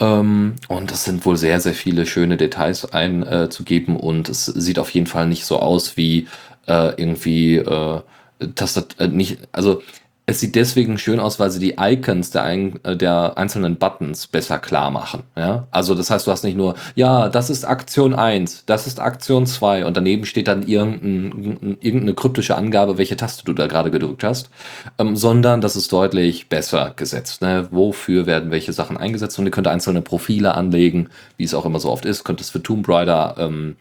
Ähm, und es sind wohl sehr, sehr viele schöne Details einzugeben äh, und es sieht auf jeden Fall nicht so aus wie äh, irgendwie äh, Tastat äh, nicht, also es sieht deswegen schön aus, weil sie die Icons der, ein, äh, der einzelnen Buttons besser klar machen. Ja? Also das heißt, du hast nicht nur, ja, das ist Aktion 1, das ist Aktion 2 und daneben steht dann irgendein, irgendeine kryptische Angabe, welche Taste du da gerade gedrückt hast, ähm, sondern das ist deutlich besser gesetzt. Ne? Wofür werden welche Sachen eingesetzt und ihr könnt einzelne Profile anlegen, wie es auch immer so oft ist, könnt es für Tomb Raider ähm,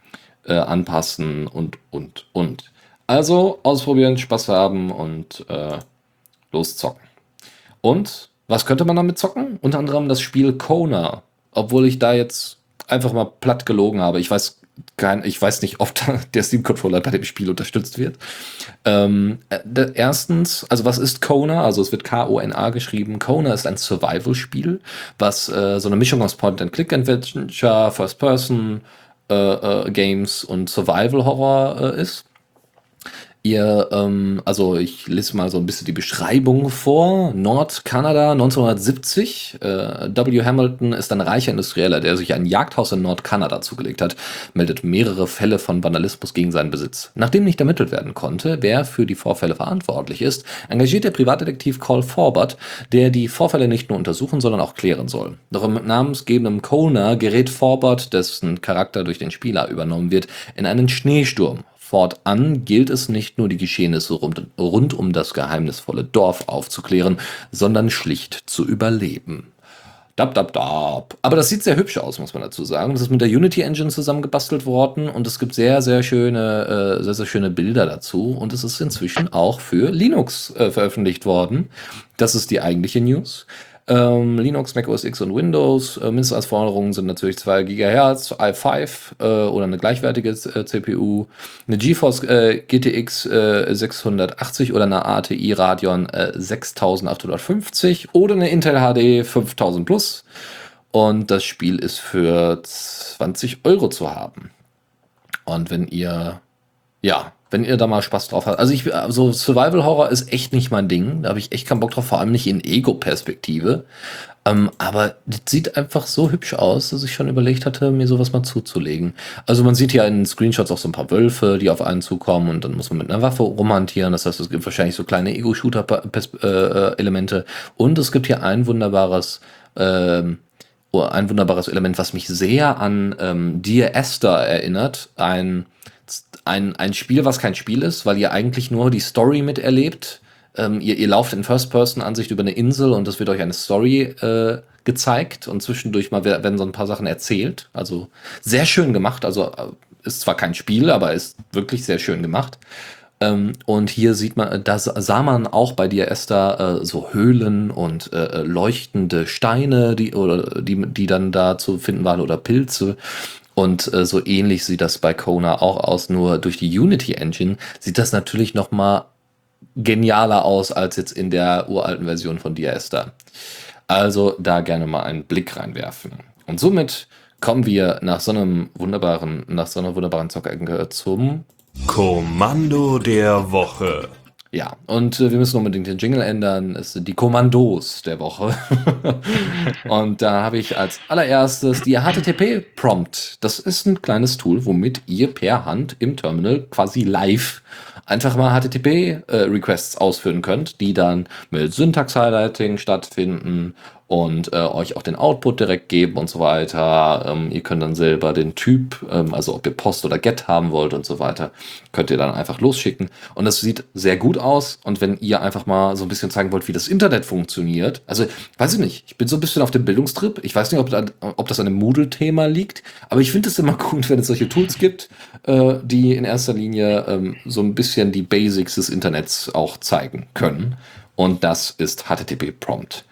äh, anpassen und, und, und. Also ausprobieren, Spaß haben und äh, loszocken. Und was könnte man damit zocken? Unter anderem das Spiel Kona. Obwohl ich da jetzt einfach mal platt gelogen habe. Ich weiß kein, ich weiß nicht, ob der Steam Controller bei dem Spiel unterstützt wird. Ähm, äh, erstens, also was ist Kona? Also es wird K-O-N-A geschrieben. Kona ist ein Survival-Spiel, was äh, so eine Mischung aus Point-and-Click-Adventure, First-Person äh, äh, Games und Survival-Horror äh, ist. Ihr, ähm, also ich lese mal so ein bisschen die Beschreibung vor. Nordkanada 1970. Äh, W. Hamilton ist ein reicher Industrieller, der sich ein Jagdhaus in Nordkanada zugelegt hat, meldet mehrere Fälle von Vandalismus gegen seinen Besitz. Nachdem nicht ermittelt werden konnte, wer für die Vorfälle verantwortlich ist, engagiert der Privatdetektiv Cole Forbert, der die Vorfälle nicht nur untersuchen, sondern auch klären soll. Doch im namensgebenden Kona gerät Forbert, dessen Charakter durch den Spieler übernommen wird, in einen Schneesturm Fortan gilt es nicht nur die Geschehnisse rund, rund um das geheimnisvolle Dorf aufzuklären, sondern schlicht zu überleben. Dab, dab, dab. Aber das sieht sehr hübsch aus, muss man dazu sagen. Das ist mit der Unity Engine zusammengebastelt worden und es gibt sehr, sehr schöne, äh, sehr, sehr schöne Bilder dazu. Und es ist inzwischen auch für Linux äh, veröffentlicht worden. Das ist die eigentliche News. Ähm, Linux, Mac OS X und Windows. Äh, Mindestanforderungen sind natürlich 2 GHz, i5 äh, oder eine gleichwertige äh, CPU, eine GeForce äh, GTX 680 oder eine ATI Radeon 6850 oder eine Intel HD 5000 Plus. Und das Spiel ist für 20 Euro zu haben. Und wenn ihr, ja, wenn ihr da mal Spaß drauf habt. Also ich, also Survival Horror ist echt nicht mein Ding. Da habe ich echt keinen Bock drauf, vor allem nicht in Ego-Perspektive. Ähm, aber das sieht einfach so hübsch aus, dass ich schon überlegt hatte, mir sowas mal zuzulegen. Also man sieht ja in Screenshots auch so ein paar Wölfe, die auf einen zukommen und dann muss man mit einer Waffe rumhantieren. Das heißt, es gibt wahrscheinlich so kleine Ego-Shooter-Elemente. Äh, und es gibt hier ein wunderbares, oh, ein wunderbares Element, was mich sehr an ähm, Dear Esther erinnert. Ein ein, ein Spiel, was kein Spiel ist, weil ihr eigentlich nur die Story miterlebt. Ähm, ihr, ihr lauft in First-Person-Ansicht über eine Insel und es wird euch eine Story äh, gezeigt und zwischendurch mal werden so ein paar Sachen erzählt. Also sehr schön gemacht. Also äh, ist zwar kein Spiel, aber ist wirklich sehr schön gemacht. Ähm, und hier sieht man, da sah man auch bei dir, Esther, äh, so Höhlen und äh, leuchtende Steine, die, oder die, die dann da zu finden waren oder Pilze. Und äh, so ähnlich sieht das bei Kona auch aus, nur durch die Unity Engine sieht das natürlich noch mal genialer aus als jetzt in der uralten Version von Diaster. Also da gerne mal einen Blick reinwerfen. Und somit kommen wir nach so einem wunderbaren, nach so einer wunderbaren Zockecke zum Kommando der Woche. Ja, und äh, wir müssen unbedingt den Jingle ändern. Es sind die Kommandos der Woche. und da habe ich als allererstes die HTTP-Prompt. Das ist ein kleines Tool, womit ihr per Hand im Terminal quasi live einfach mal HTTP-Requests äh, ausführen könnt, die dann mit Syntax-Highlighting stattfinden und äh, euch auch den Output direkt geben und so weiter. Ähm, ihr könnt dann selber den Typ, ähm, also ob ihr Post oder Get haben wollt und so weiter, könnt ihr dann einfach losschicken. Und das sieht sehr gut aus. Und wenn ihr einfach mal so ein bisschen zeigen wollt, wie das Internet funktioniert, also weiß ich nicht, ich bin so ein bisschen auf dem Bildungstrip. Ich weiß nicht, ob, da, ob das an dem Moodle-Thema liegt, aber ich finde es immer gut, wenn es solche Tools gibt, äh, die in erster Linie ähm, so ein bisschen die Basics des Internets auch zeigen können. Und das ist HTTP Prompt.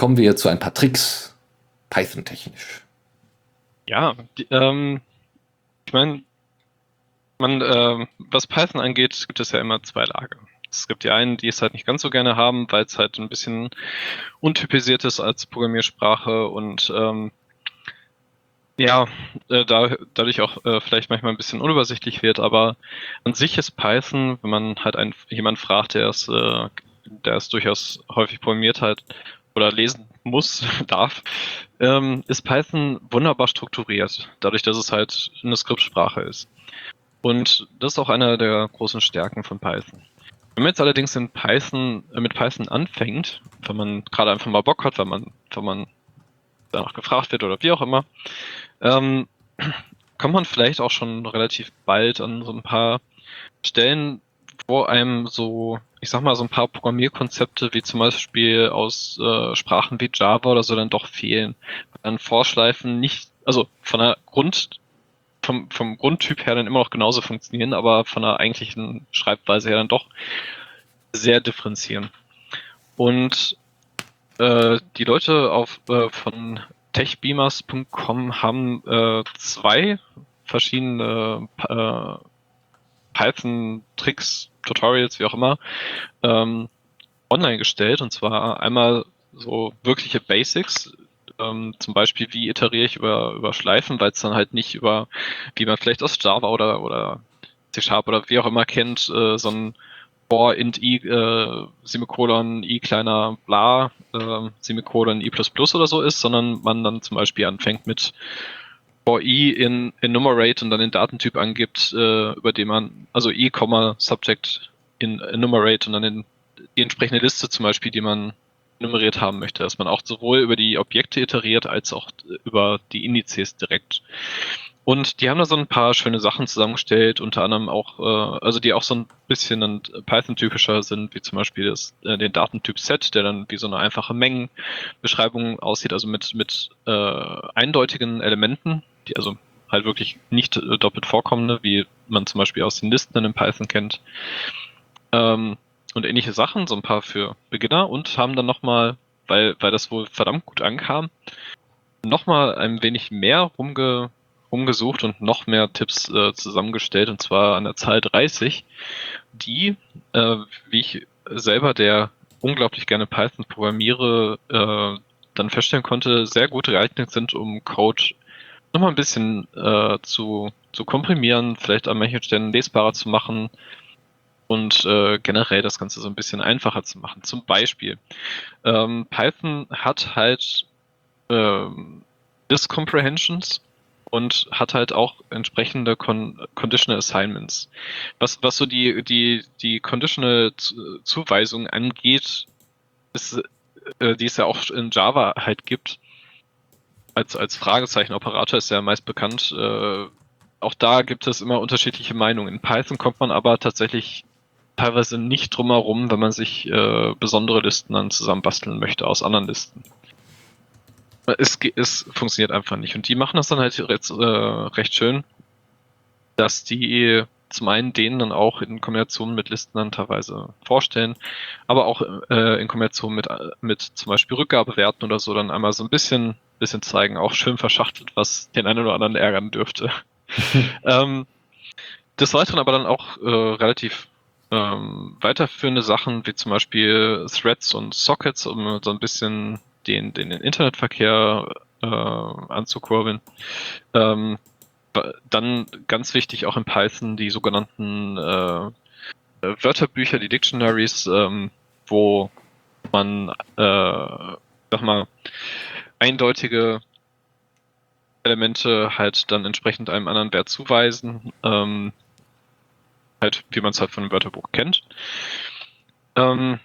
Kommen wir zu ein paar Tricks, Python-technisch. Ja, die, ähm, ich meine, äh, was Python angeht, gibt es ja immer zwei Lager. Es gibt die einen, die es halt nicht ganz so gerne haben, weil es halt ein bisschen untypisiert ist als Programmiersprache und ähm, ja, äh, da, dadurch auch äh, vielleicht manchmal ein bisschen unübersichtlich wird, aber an sich ist Python, wenn man halt einen, jemanden fragt, der es, äh, der es durchaus häufig programmiert hat oder lesen muss, darf, ähm, ist Python wunderbar strukturiert, dadurch, dass es halt eine Skriptsprache ist. Und das ist auch einer der großen Stärken von Python. Wenn man jetzt allerdings in Python, äh, mit Python anfängt, wenn man gerade einfach mal Bock hat, wenn man, wenn man danach gefragt wird oder wie auch immer, ähm, kommt man vielleicht auch schon relativ bald an so ein paar Stellen, wo einem so ich sag mal, so ein paar Programmierkonzepte wie zum Beispiel aus äh, Sprachen wie Java oder so dann doch fehlen. Dann Vorschleifen nicht, also von der Grund, vom, vom Grundtyp her dann immer noch genauso funktionieren, aber von der eigentlichen Schreibweise her dann doch sehr differenzieren. Und äh, die Leute auf, äh, von techbeamers.com haben äh, zwei verschiedene äh, Python-Tricks Tutorials, wie auch immer, ähm, online gestellt. Und zwar einmal so wirkliche Basics, ähm, zum Beispiel, wie iteriere ich über, über Schleifen, weil es dann halt nicht über, wie man vielleicht aus Java oder, oder C-Sharp oder wie auch immer kennt, äh, so ein for int i äh, Semikolon i kleiner bla äh, Semikolon i oder so ist, sondern man dann zum Beispiel anfängt mit for i in enumerate und dann den Datentyp angibt, äh, über den man, also i, Subject in enumerate und dann den, die entsprechende Liste zum Beispiel, die man nummeriert haben möchte, dass man auch sowohl über die Objekte iteriert als auch über die Indizes direkt. Und die haben da so ein paar schöne Sachen zusammengestellt, unter anderem auch, äh, also die auch so ein bisschen Python-typischer sind, wie zum Beispiel das, äh, den Datentyp Set, der dann wie so eine einfache Mengenbeschreibung aussieht, also mit, mit äh, eindeutigen Elementen, die also halt wirklich nicht äh, doppelt vorkommende, wie man zum Beispiel aus den Listen in Python kennt. Ähm, und ähnliche Sachen, so ein paar für Beginner und haben dann nochmal, weil, weil das wohl verdammt gut ankam, nochmal ein wenig mehr rumge rumgesucht und noch mehr Tipps äh, zusammengestellt, und zwar an der Zahl 30, die, äh, wie ich selber, der unglaublich gerne Python programmiere, äh, dann feststellen konnte, sehr gut geeignet sind, um Code nochmal ein bisschen äh, zu, zu komprimieren, vielleicht an manchen Stellen lesbarer zu machen und äh, generell das Ganze so ein bisschen einfacher zu machen. Zum Beispiel, ähm, Python hat halt ähm, Disk Comprehensions und hat halt auch entsprechende Con Conditional Assignments. Was, was so die, die, die Conditional Zuweisung angeht, ist, äh, die es ja auch in Java halt gibt, als, als Fragezeichen-Operator ist ja meist bekannt. Äh, auch da gibt es immer unterschiedliche Meinungen. In Python kommt man aber tatsächlich teilweise nicht drum herum, wenn man sich äh, besondere Listen dann zusammenbasteln möchte aus anderen Listen es, es funktioniert einfach nicht. Und die machen das dann halt recht, äh, recht schön, dass die zum einen denen dann auch in Kombination mit Listen dann teilweise vorstellen, aber auch äh, in Kombination mit, mit zum Beispiel Rückgabewerten oder so dann einmal so ein bisschen, bisschen zeigen, auch schön verschachtelt, was den einen oder anderen ärgern dürfte. ähm, des Weiteren aber dann auch äh, relativ ähm, weiterführende Sachen, wie zum Beispiel Threads und Sockets, um so ein bisschen den, den Internetverkehr äh, anzukurbeln. Ähm, dann ganz wichtig auch in Python die sogenannten äh, Wörterbücher, die Dictionaries, ähm, wo man, äh, sag mal, eindeutige Elemente halt dann entsprechend einem anderen Wert zuweisen, ähm, halt wie man es halt von einem Wörterbuch kennt. Ähm,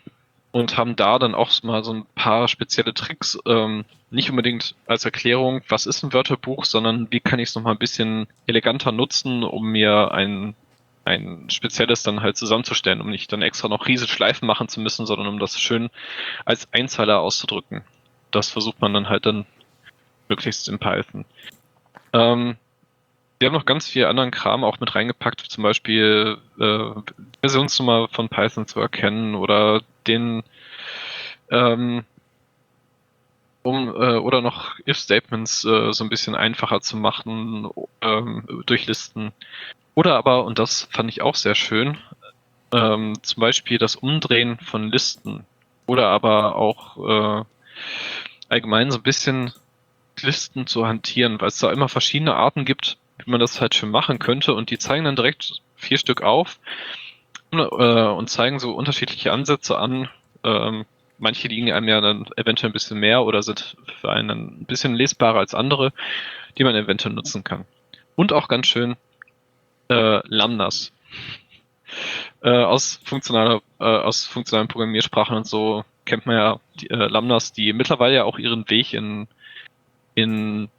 und haben da dann auch mal so ein paar spezielle Tricks, ähm, nicht unbedingt als Erklärung, was ist ein Wörterbuch, sondern wie kann ich es nochmal ein bisschen eleganter nutzen, um mir ein, ein spezielles dann halt zusammenzustellen, um nicht dann extra noch riesige Schleifen machen zu müssen, sondern um das schön als Einzeiler auszudrücken. Das versucht man dann halt dann möglichst in Python. Ähm, wir haben noch ganz viel anderen Kram auch mit reingepackt, zum Beispiel äh, Versionsnummer von Python zu erkennen oder den ähm, um äh, oder noch If-Statements äh, so ein bisschen einfacher zu machen ähm, durch Listen. Oder aber, und das fand ich auch sehr schön, ähm, zum Beispiel das Umdrehen von Listen. Oder aber auch äh, allgemein so ein bisschen Listen zu hantieren, weil es da immer verschiedene Arten gibt, wie man das halt schön machen könnte. Und die zeigen dann direkt vier Stück auf äh, und zeigen so unterschiedliche Ansätze an. Ähm, manche liegen einem ja dann eventuell ein bisschen mehr oder sind für einen ein bisschen lesbarer als andere, die man eventuell nutzen kann. Und auch ganz schön äh, Lambdas. Äh, aus, funktionaler, äh, aus funktionalen Programmiersprachen und so kennt man ja die, äh, Lambdas, die mittlerweile ja auch ihren Weg in, in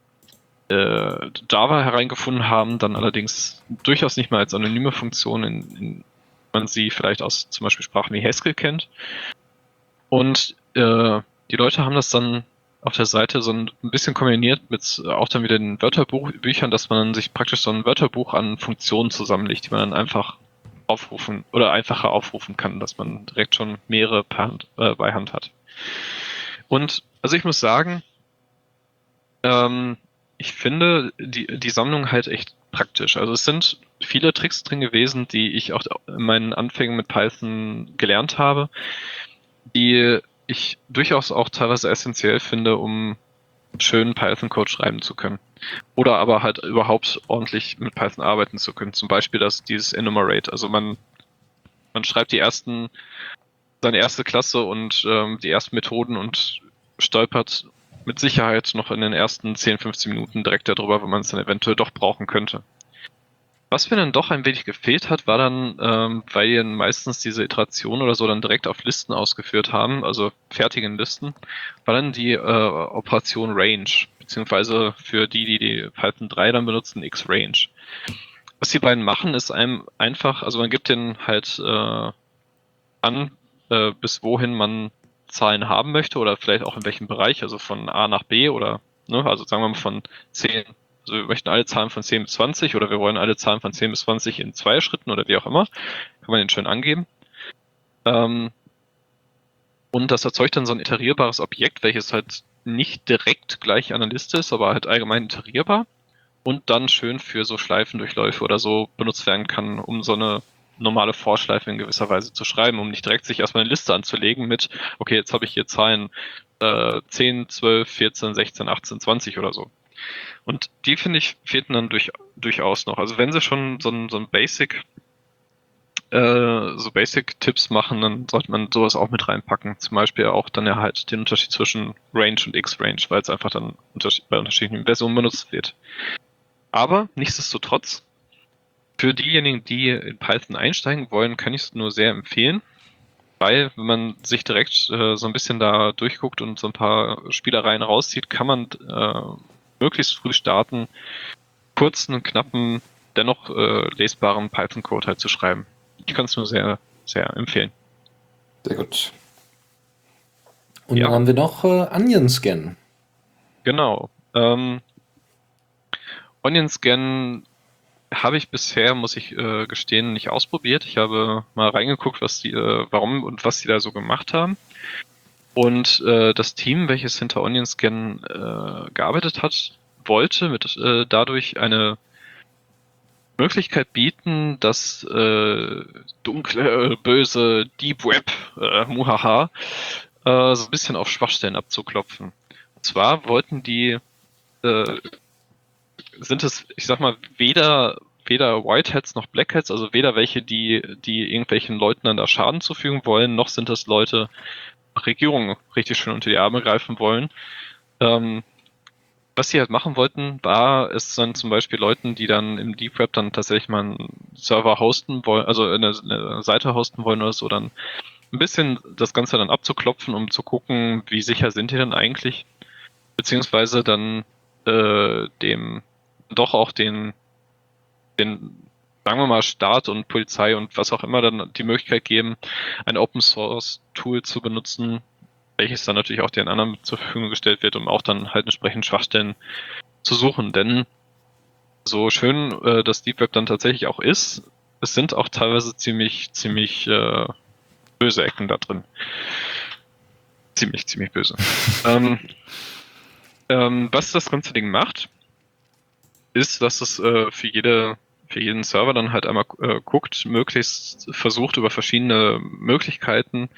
äh, Java hereingefunden haben, dann allerdings durchaus nicht mehr als anonyme Funktion, in, in man sie vielleicht aus zum Beispiel Sprachen wie Haskell kennt. Und äh, die Leute haben das dann auf der Seite so ein bisschen kombiniert mit auch dann wieder den Wörterbüchern, dass man sich praktisch so ein Wörterbuch an Funktionen zusammenlegt, die man dann einfach aufrufen oder einfacher aufrufen kann, dass man direkt schon mehrere Hand, äh, bei Hand hat. Und also ich muss sagen, ähm, ich finde die, die Sammlung halt echt praktisch. Also es sind viele Tricks drin gewesen, die ich auch in meinen Anfängen mit Python gelernt habe, die ich durchaus auch teilweise essentiell finde, um schönen Python-Code schreiben zu können. Oder aber halt überhaupt ordentlich mit Python arbeiten zu können. Zum Beispiel das, dieses Enumerate. Also man, man schreibt die ersten, seine erste Klasse und ähm, die ersten Methoden und stolpert mit Sicherheit noch in den ersten 10, 15 Minuten direkt darüber, wo man es dann eventuell doch brauchen könnte. Was mir dann doch ein wenig gefehlt hat, war dann, ähm, weil wir meistens diese Iteration oder so dann direkt auf Listen ausgeführt haben, also fertigen Listen, war dann die äh, Operation Range, beziehungsweise für die, die die Python 3 dann benutzen, X-Range. Was die beiden machen, ist einem einfach, also man gibt den halt äh, an, äh, bis wohin man Zahlen haben möchte oder vielleicht auch in welchem Bereich, also von A nach B oder, ne, also sagen wir mal von 10 also wir möchten alle Zahlen von 10 bis 20 oder wir wollen alle Zahlen von 10 bis 20 in zwei Schritten oder wie auch immer. Kann man den schön angeben. Ähm, und das erzeugt dann so ein iterierbares Objekt, welches halt nicht direkt gleich an der Liste ist, aber halt allgemein iterierbar und dann schön für so Schleifendurchläufe oder so benutzt werden kann, um so eine normale Vorschleife in gewisser Weise zu schreiben, um nicht direkt sich erstmal eine Liste anzulegen mit, okay, jetzt habe ich hier Zahlen äh, 10, 12, 14, 16, 18, 20 oder so. Und die, finde ich, fehlten dann durch, durchaus noch. Also wenn sie schon so ein, so ein Basic, äh, so Basic-Tipps machen, dann sollte man sowas auch mit reinpacken. Zum Beispiel auch dann ja halt den Unterschied zwischen Range und X-Range, weil es einfach dann bei unterschiedlichen Versionen benutzt wird. Aber nichtsdestotrotz, für diejenigen, die in Python einsteigen wollen, kann ich es nur sehr empfehlen. Weil, wenn man sich direkt äh, so ein bisschen da durchguckt und so ein paar Spielereien rauszieht, kann man äh, möglichst früh starten, kurzen, knappen, dennoch äh, lesbaren Python-Code halt zu schreiben. Ich kann es nur sehr, sehr empfehlen. Sehr gut. Und ja. dann haben wir noch äh, Onion Scan. Genau. Ähm, Onion Scan habe ich bisher, muss ich äh, gestehen, nicht ausprobiert. Ich habe mal reingeguckt, was die, äh, warum und was die da so gemacht haben. Und äh, das Team, welches hinter OnionScan äh, gearbeitet hat, wollte mit äh, dadurch eine Möglichkeit bieten, das äh, dunkle, böse Deep Web, äh, muhaha, äh, so ein bisschen auf Schwachstellen abzuklopfen. Und zwar wollten die, äh, sind es, ich sag mal, weder weder Whiteheads noch Blackheads, also weder welche, die, die irgendwelchen Leuten dann da Schaden zufügen wollen, noch sind es Leute, Regierung richtig schön unter die Arme greifen wollen. Ähm, was sie halt machen wollten, war es dann zum Beispiel Leuten, die dann im Deep Web dann tatsächlich mal einen Server hosten wollen, also eine, eine Seite hosten wollen oder so, dann ein bisschen das Ganze dann abzuklopfen, um zu gucken, wie sicher sind die denn eigentlich, beziehungsweise dann äh, dem doch auch den den sagen wir mal, Staat und Polizei und was auch immer dann die Möglichkeit geben, ein Open Source Tool zu benutzen, welches dann natürlich auch den anderen zur Verfügung gestellt wird, um auch dann halt entsprechend Schwachstellen zu suchen. Denn so schön äh, das Deep Web dann tatsächlich auch ist, es sind auch teilweise ziemlich, ziemlich äh, böse Ecken da drin. Ziemlich, ziemlich böse. ähm, ähm, was das ganze Ding macht, ist, dass es äh, für jede für jeden Server dann halt einmal äh, guckt, möglichst versucht über verschiedene Möglichkeiten,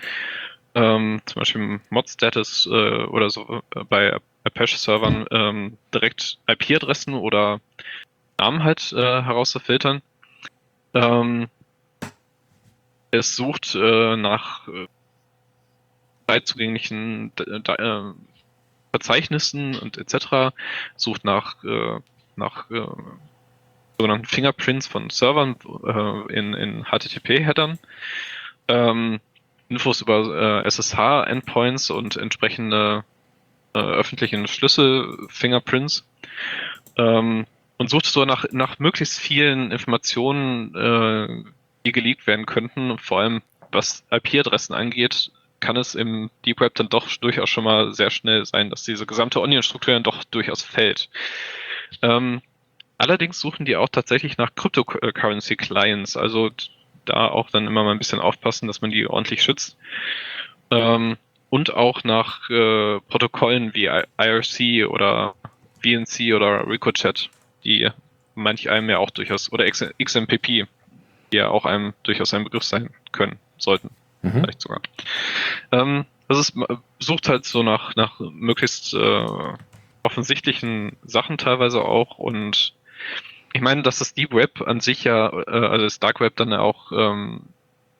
ähm, zum Beispiel Mod-Status äh, oder so äh, bei Apache-Servern ähm, direkt IP-Adressen oder Namen halt äh, herauszufiltern. Ähm, es sucht äh, nach äh, frei zugänglichen äh, Verzeichnissen und etc. sucht nach, äh, nach äh, sogenannten Fingerprints von Servern äh, in, in HTTP-Headern, ähm, Infos über äh, SSH-Endpoints und entsprechende äh, öffentlichen Schlüssel-Fingerprints ähm, und sucht so nach, nach möglichst vielen Informationen, äh, die geleakt werden könnten, vor allem was IP-Adressen angeht, kann es im Deep Web dann doch durchaus schon mal sehr schnell sein, dass diese gesamte Onion-Struktur dann doch durchaus fällt. Ähm, Allerdings suchen die auch tatsächlich nach Cryptocurrency Clients, also da auch dann immer mal ein bisschen aufpassen, dass man die ordentlich schützt. Ähm, und auch nach äh, Protokollen wie IRC oder VNC oder Ricochet, die manch einem ja auch durchaus, oder XMPP, die ja auch einem durchaus ein Begriff sein können, sollten. Mhm. Vielleicht sogar. Ähm, also es sucht halt so nach, nach möglichst äh, offensichtlichen Sachen teilweise auch und ich meine, dass das Deep Web an sich ja, äh, also das Dark Web dann auch ähm,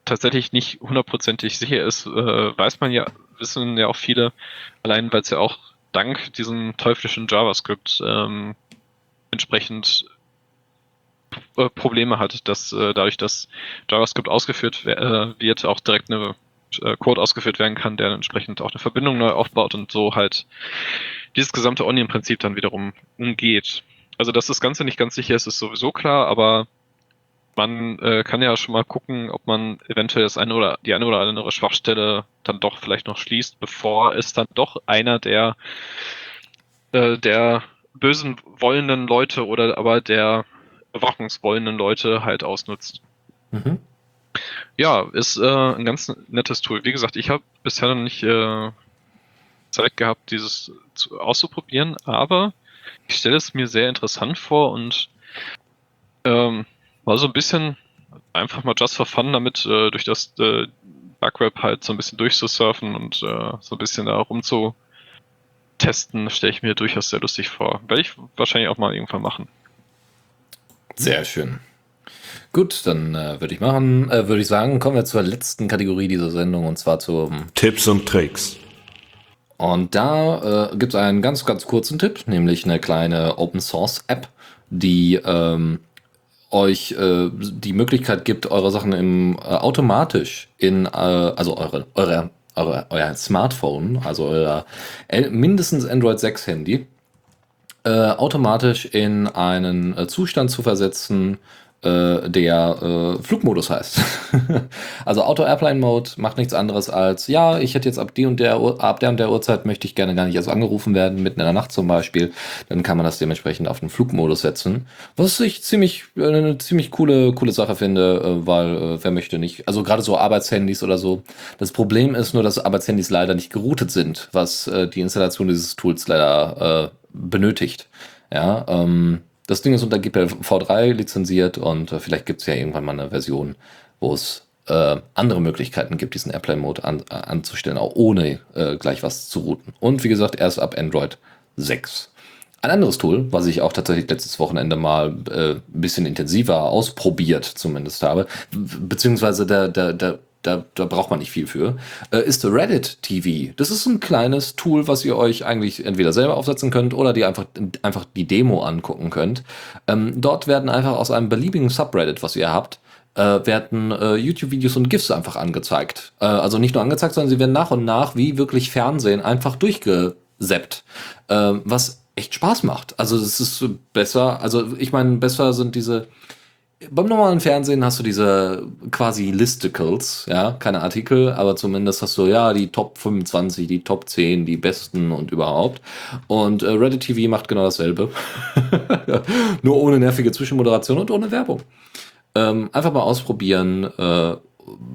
tatsächlich nicht hundertprozentig sicher ist, äh, weiß man ja, wissen ja auch viele, allein weil es ja auch dank diesem teuflischen JavaScript ähm, entsprechend äh, Probleme hat, dass äh, dadurch, dass JavaScript ausgeführt äh, wird, auch direkt eine äh, Code ausgeführt werden kann, der entsprechend auch eine Verbindung neu aufbaut und so halt dieses gesamte Onion-Prinzip dann wiederum umgeht. Also, dass das Ganze nicht ganz sicher ist, ist sowieso klar, aber man äh, kann ja schon mal gucken, ob man eventuell das eine oder die eine oder andere Schwachstelle dann doch vielleicht noch schließt, bevor es dann doch einer der äh, der bösen wollenden Leute oder aber der überwachungswollenden Leute halt ausnutzt. Mhm. Ja, ist äh, ein ganz nettes Tool. Wie gesagt, ich habe bisher noch nicht äh, Zeit gehabt, dieses zu, auszuprobieren, aber ich stelle es mir sehr interessant vor und ähm, war so ein bisschen einfach mal just for fun damit, äh, durch das äh, Bugweb halt so ein bisschen durchzusurfen und äh, so ein bisschen da rumzutesten, stelle ich mir durchaus sehr lustig vor. Werde ich wahrscheinlich auch mal irgendwann machen. Sehr schön. Gut, dann äh, würde ich machen, äh, würde ich sagen, kommen wir zur letzten Kategorie dieser Sendung und zwar zum Tipps und Tricks. Und da äh, gibt es einen ganz, ganz kurzen Tipp, nämlich eine kleine Open Source App, die ähm, euch äh, die Möglichkeit gibt, eure Sachen im, äh, automatisch in, äh, also eure, eure, eure, euer Smartphone, also euer mindestens Android 6 Handy, äh, automatisch in einen äh, Zustand zu versetzen, äh, der äh, Flugmodus heißt. also Auto Airplane Mode macht nichts anderes als, ja, ich hätte jetzt ab die und der ab der und der Uhrzeit möchte ich gerne gar nicht erst angerufen werden, mitten in der Nacht zum Beispiel. Dann kann man das dementsprechend auf den Flugmodus setzen. Was ich ziemlich äh, eine ziemlich coole coole Sache finde, äh, weil äh, wer möchte nicht, also gerade so Arbeitshandys oder so. Das Problem ist nur, dass Arbeitshandys leider nicht geroutet sind, was äh, die Installation dieses Tools leider äh, benötigt. Ja, ähm, das Ding ist unter GPL-V3 lizenziert und äh, vielleicht gibt es ja irgendwann mal eine Version, wo es äh, andere Möglichkeiten gibt, diesen Airplane-Mode an, äh, anzustellen, auch ohne äh, gleich was zu routen. Und wie gesagt, erst ab Android 6. Ein anderes Tool, was ich auch tatsächlich letztes Wochenende mal äh, ein bisschen intensiver ausprobiert zumindest habe, beziehungsweise der, der, der da, da braucht man nicht viel für, äh, ist Reddit TV. Das ist ein kleines Tool, was ihr euch eigentlich entweder selber aufsetzen könnt oder die einfach, einfach die Demo angucken könnt. Ähm, dort werden einfach aus einem beliebigen Subreddit, was ihr habt, äh, werden äh, YouTube-Videos und GIFs einfach angezeigt. Äh, also nicht nur angezeigt, sondern sie werden nach und nach wie wirklich Fernsehen einfach durchgeseppt. Äh, was echt Spaß macht. Also es ist besser, also ich meine, besser sind diese beim normalen Fernsehen hast du diese quasi Listicles, ja, keine Artikel, aber zumindest hast du ja die Top 25, die Top 10, die besten und überhaupt. Und äh, Reddit TV macht genau dasselbe. Nur ohne nervige Zwischenmoderation und ohne Werbung. Ähm, einfach mal ausprobieren, äh,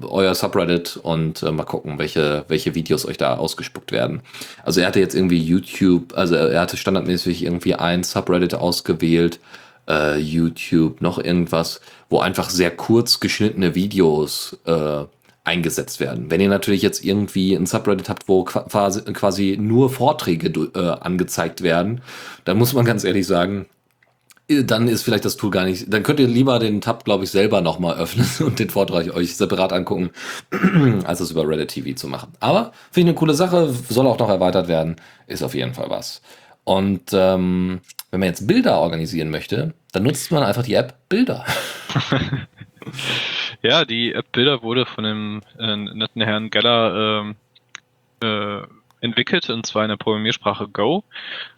euer Subreddit und äh, mal gucken, welche, welche Videos euch da ausgespuckt werden. Also er hatte jetzt irgendwie YouTube, also er hatte standardmäßig irgendwie ein Subreddit ausgewählt, äh, YouTube, noch irgendwas, wo einfach sehr kurz geschnittene Videos äh, eingesetzt werden. Wenn ihr natürlich jetzt irgendwie ein Subreddit habt, wo quasi, nur Vorträge äh, angezeigt werden, dann muss man ganz ehrlich sagen, äh, dann ist vielleicht das Tool gar nicht. Dann könnt ihr lieber den Tab, glaube ich, selber nochmal öffnen und den Vortrag euch separat angucken, als es über Reddit TV zu machen. Aber finde ich eine coole Sache, soll auch noch erweitert werden, ist auf jeden Fall was. Und ähm, wenn man jetzt Bilder organisieren möchte, dann nutzt man einfach die App Bilder. ja, die App Bilder wurde von dem äh, netten Herrn Geller äh, äh, entwickelt, und zwar in der Programmiersprache Go.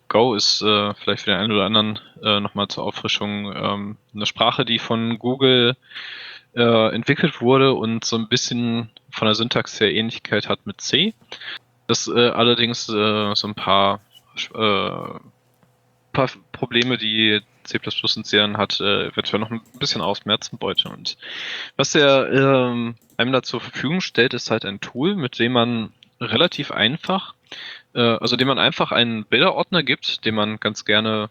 Go ist äh, vielleicht für den einen oder anderen äh, nochmal zur Auffrischung ähm, eine Sprache, die von Google äh, entwickelt wurde und so ein bisschen von der Syntax her Ähnlichkeit hat mit C. Das äh, allerdings äh, so ein paar äh, paar Probleme, die C++ und C hat, äh, eventuell noch ein bisschen ausmerzen wollte. Und was er ähm, einem da zur Verfügung stellt, ist halt ein Tool, mit dem man relativ einfach, äh, also dem man einfach einen Bilderordner gibt, den man ganz gerne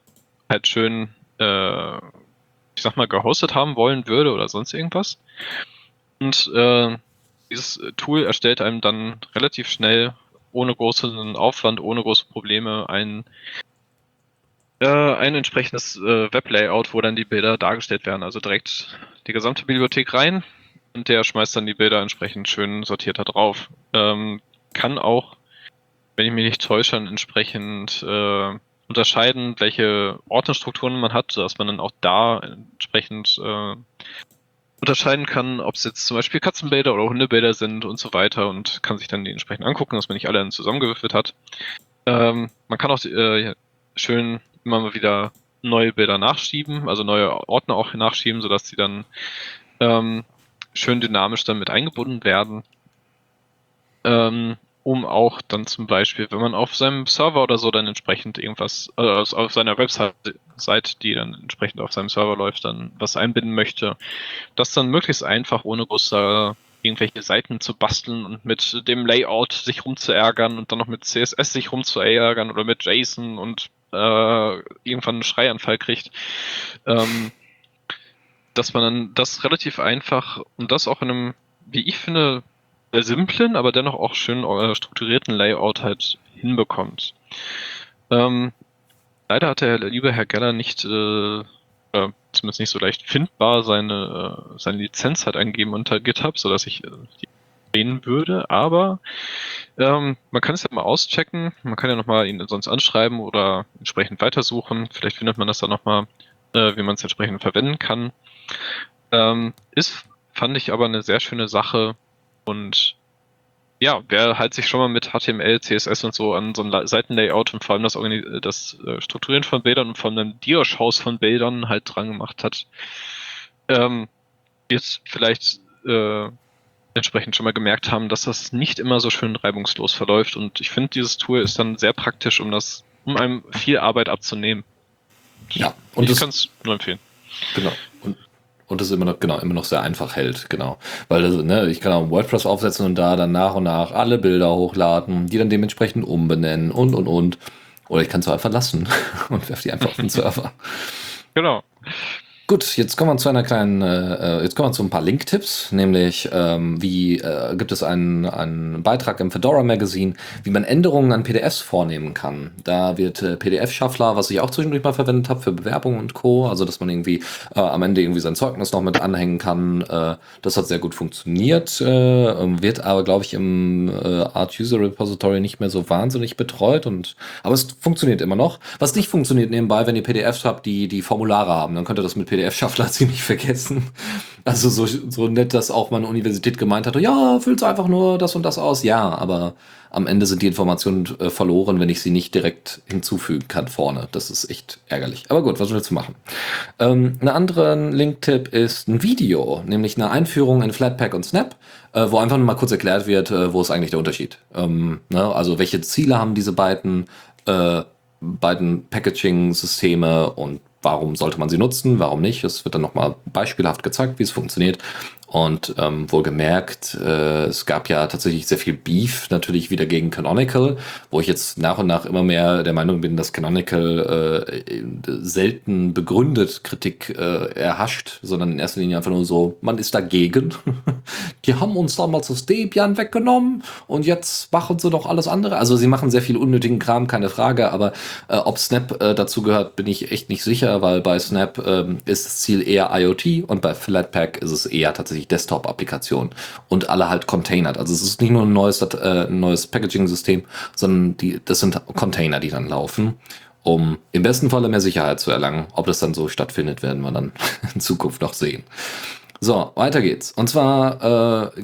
halt schön, äh, ich sag mal, gehostet haben wollen würde oder sonst irgendwas. Und äh, dieses Tool erstellt einem dann relativ schnell ohne großen Aufwand, ohne große Probleme einen äh, ein entsprechendes äh, Weblayout, wo dann die Bilder dargestellt werden. Also direkt die gesamte Bibliothek rein und der schmeißt dann die Bilder entsprechend schön sortiert da drauf. Ähm, kann auch, wenn ich mich nicht täusche, entsprechend äh, unterscheiden, welche Ordnerstrukturen man hat, sodass man dann auch da entsprechend äh, unterscheiden kann, ob es jetzt zum Beispiel Katzenbilder oder Hundebilder sind und so weiter und kann sich dann die entsprechend angucken, dass man nicht alle zusammengewürfelt hat. Ähm, man kann auch äh, schön immer mal wieder neue Bilder nachschieben, also neue Ordner auch nachschieben, sodass die dann ähm, schön dynamisch dann mit eingebunden werden. Ähm, um auch dann zum Beispiel, wenn man auf seinem Server oder so dann entsprechend irgendwas, äh, auf seiner Website, die dann entsprechend auf seinem Server läuft, dann was einbinden möchte, das dann möglichst einfach ohne große irgendwelche Seiten zu basteln und mit dem Layout sich rumzuärgern und dann noch mit CSS sich rumzuärgern oder mit JSON und äh, irgendwann einen Schreianfall kriegt. Ähm, dass man dann das relativ einfach und das auch in einem, wie ich finde, simplen, aber dennoch auch schön äh, strukturierten Layout halt hinbekommt. Ähm, leider hat der liebe Herr Geller nicht, äh, äh, zumindest nicht so leicht findbar, seine, äh, seine Lizenz halt angegeben unter GitHub, sodass ich äh, die sehen würde, aber ähm, man kann es ja mal auschecken, man kann ja nochmal ihn sonst anschreiben oder entsprechend weitersuchen, vielleicht findet man das dann nochmal, äh, wie man es entsprechend verwenden kann. Ähm, ist, fand ich aber eine sehr schöne Sache, und ja, wer halt sich schon mal mit HTML, CSS und so an so ein Seitenlayout und vor allem das, das äh, Strukturieren von Bildern und vor allem einem Diaschaus von Bildern halt dran gemacht hat, ähm, wird vielleicht äh, entsprechend schon mal gemerkt haben, dass das nicht immer so schön reibungslos verläuft. Und ich finde, dieses Tool ist dann sehr praktisch, um das, um einem viel Arbeit abzunehmen. Ja, und ich kann es nur empfehlen. Genau. Und und es immer noch, genau, immer noch sehr einfach hält, genau. Weil das, ne, ich kann auch WordPress aufsetzen und da dann nach und nach alle Bilder hochladen, die dann dementsprechend umbenennen und und und. Oder ich kann es einfach lassen und werfe die einfach auf den Server. Genau. Gut, jetzt kommen wir zu einer kleinen, äh, jetzt kommen wir zu ein paar Link-Tipps, nämlich ähm, wie äh, gibt es einen, einen Beitrag im Fedora Magazine, wie man Änderungen an PDFs vornehmen kann. Da wird äh, PDF-Shuffler, was ich auch zwischendurch mal verwendet habe für Bewerbungen und Co., also dass man irgendwie äh, am Ende irgendwie sein Zeugnis noch mit anhängen kann. Äh, das hat sehr gut funktioniert, äh, wird aber, glaube ich, im äh, Art User Repository nicht mehr so wahnsinnig betreut und aber es funktioniert immer noch. Was nicht funktioniert nebenbei, wenn ihr PDFs habt, die die Formulare haben, dann könnt ihr das mit PDF-Schaffler ziemlich vergessen. Also so, so nett, dass auch meine Universität gemeint hat, ja, füllt einfach nur das und das aus. Ja, aber am Ende sind die Informationen äh, verloren, wenn ich sie nicht direkt hinzufügen kann vorne. Das ist echt ärgerlich. Aber gut, was willst du machen? Ähm, ein anderer Link-Tipp ist ein Video, nämlich eine Einführung in Flatpak und Snap, äh, wo einfach nur mal kurz erklärt wird, äh, wo ist eigentlich der Unterschied. Ähm, ne? Also welche Ziele haben diese beiden, äh, beiden Packaging-Systeme und warum sollte man sie nutzen, warum nicht. Es wird dann nochmal beispielhaft gezeigt, wie es funktioniert. Und ähm, wohlgemerkt, äh, es gab ja tatsächlich sehr viel Beef natürlich wieder gegen Canonical, wo ich jetzt nach und nach immer mehr der Meinung bin, dass Canonical äh, selten begründet Kritik äh, erhascht, sondern in erster Linie einfach nur so, man ist dagegen. Die haben uns damals das Debian weggenommen und jetzt machen sie doch alles andere. Also sie machen sehr viel unnötigen Kram, keine Frage, aber äh, ob Snap äh, dazu gehört, bin ich echt nicht sicher, weil bei Snap äh, ist das Ziel eher IoT und bei Flatpak ist es eher tatsächlich hauptsächlich Desktop-Applikationen und alle halt containert. Also es ist nicht nur ein neues, äh, neues Packaging-System, sondern die, das sind Container, die dann laufen, um im besten Falle mehr Sicherheit zu erlangen. Ob das dann so stattfindet, werden wir dann in Zukunft noch sehen. So, weiter geht's. Und zwar äh,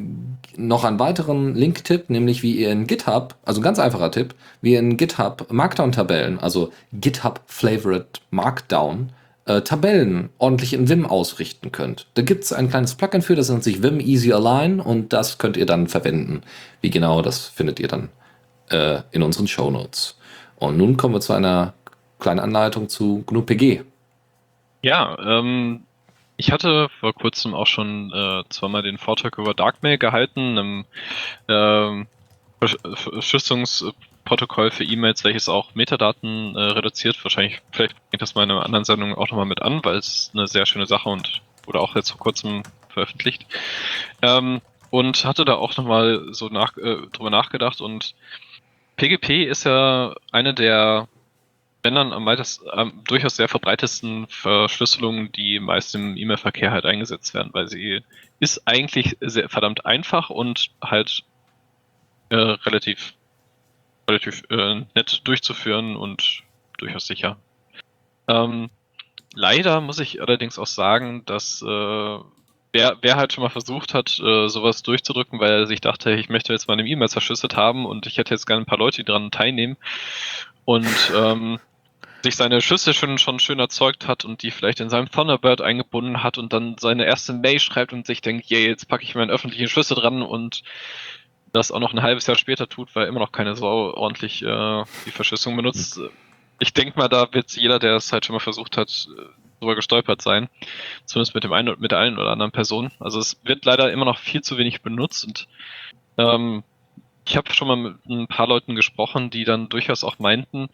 noch einen weiteren Link-Tipp, nämlich wie ihr in GitHub, also ein ganz einfacher Tipp, wie ihr in GitHub Markdown-Tabellen, also GitHub Flavored Markdown, äh, Tabellen ordentlich in Vim ausrichten könnt. Da gibt es ein kleines Plugin für, das nennt sich Vim Easy Align und das könnt ihr dann verwenden. Wie genau, das findet ihr dann äh, in unseren Show Notes. Und nun kommen wir zu einer kleinen Anleitung zu GNU-PG. Ja, ähm, ich hatte vor kurzem auch schon äh, zweimal den Vortrag über Darkmail gehalten, einem ähm, Verschlüsselungs Protokoll für E-Mails, welches auch Metadaten äh, reduziert. Wahrscheinlich, vielleicht ich das mal in einer anderen Sendung auch nochmal mit an, weil es eine sehr schöne Sache und wurde auch jetzt vor kurzem veröffentlicht. Ähm, und hatte da auch nochmal so nach, äh, drüber nachgedacht und PGP ist ja eine der dann am, weitest, am durchaus sehr verbreitetsten Verschlüsselungen, die meist im E-Mail-Verkehr halt eingesetzt werden, weil sie ist eigentlich sehr verdammt einfach und halt äh, relativ, relativ äh, nett durchzuführen und durchaus sicher. Ähm, leider muss ich allerdings auch sagen, dass äh, wer, wer halt schon mal versucht hat, äh, sowas durchzudrücken, weil er sich dachte, ich möchte jetzt meine E-Mails verschlüsselt haben und ich hätte jetzt gerne ein paar Leute, die daran teilnehmen und ähm, sich seine Schüsse schon, schon schön erzeugt hat und die vielleicht in seinem Thunderbird eingebunden hat und dann seine erste Mail schreibt und sich denkt, yeah, jetzt packe ich meinen öffentlichen Schlüssel dran und das auch noch ein halbes Jahr später tut, weil immer noch keine Sau ordentlich äh, die Verschlüsselung benutzt. Ich denke mal, da wird jeder, der es halt schon mal versucht hat, drüber gestolpert sein. Zumindest mit dem einen mit der einen oder anderen Person. Also es wird leider immer noch viel zu wenig benutzt und ähm, ich habe schon mal mit ein paar Leuten gesprochen, die dann durchaus auch meinten,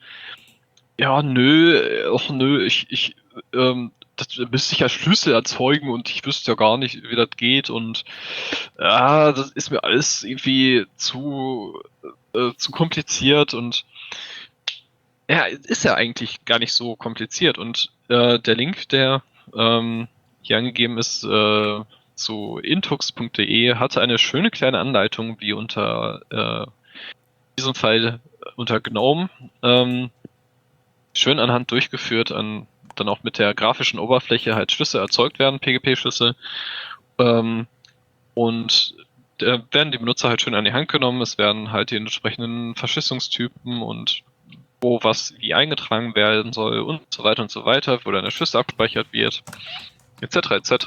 ja, nö, ach nö, ich, ich, ähm, das müsste ich ja Schlüssel erzeugen und ich wüsste ja gar nicht, wie das geht und ja, das ist mir alles irgendwie zu, äh, zu kompliziert und ja, ist ja eigentlich gar nicht so kompliziert und äh, der Link, der ähm, hier angegeben ist, äh, zu intux.de, hatte eine schöne kleine Anleitung, wie unter äh, diesem Fall unter GNOME ähm, schön anhand durchgeführt, an, dann auch mit der grafischen Oberfläche halt Schlüsse erzeugt werden, PGP-Schlüsse. Ähm, und da werden die Benutzer halt schön an die Hand genommen. Es werden halt die entsprechenden Verschlüsselungstypen und wo was wie eingetragen werden soll und so weiter und so weiter, wo dann der Schlüssel abgespeichert wird, etc. etc.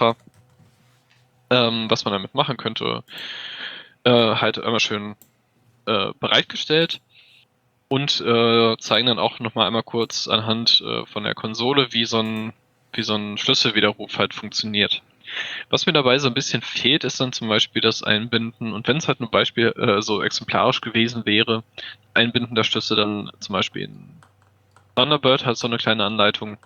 Ähm, was man damit machen könnte, äh, halt einmal schön äh, bereitgestellt und äh, zeigen dann auch nochmal einmal kurz anhand äh, von der Konsole, wie so ein, wie so ein Schlüsselwiderruf halt funktioniert. Was mir dabei so ein bisschen fehlt, ist dann zum Beispiel das Einbinden, und wenn es halt ein Beispiel äh, so exemplarisch gewesen wäre, Einbinden der Schlüssel dann zum Beispiel in Thunderbird hat so eine kleine Anleitung.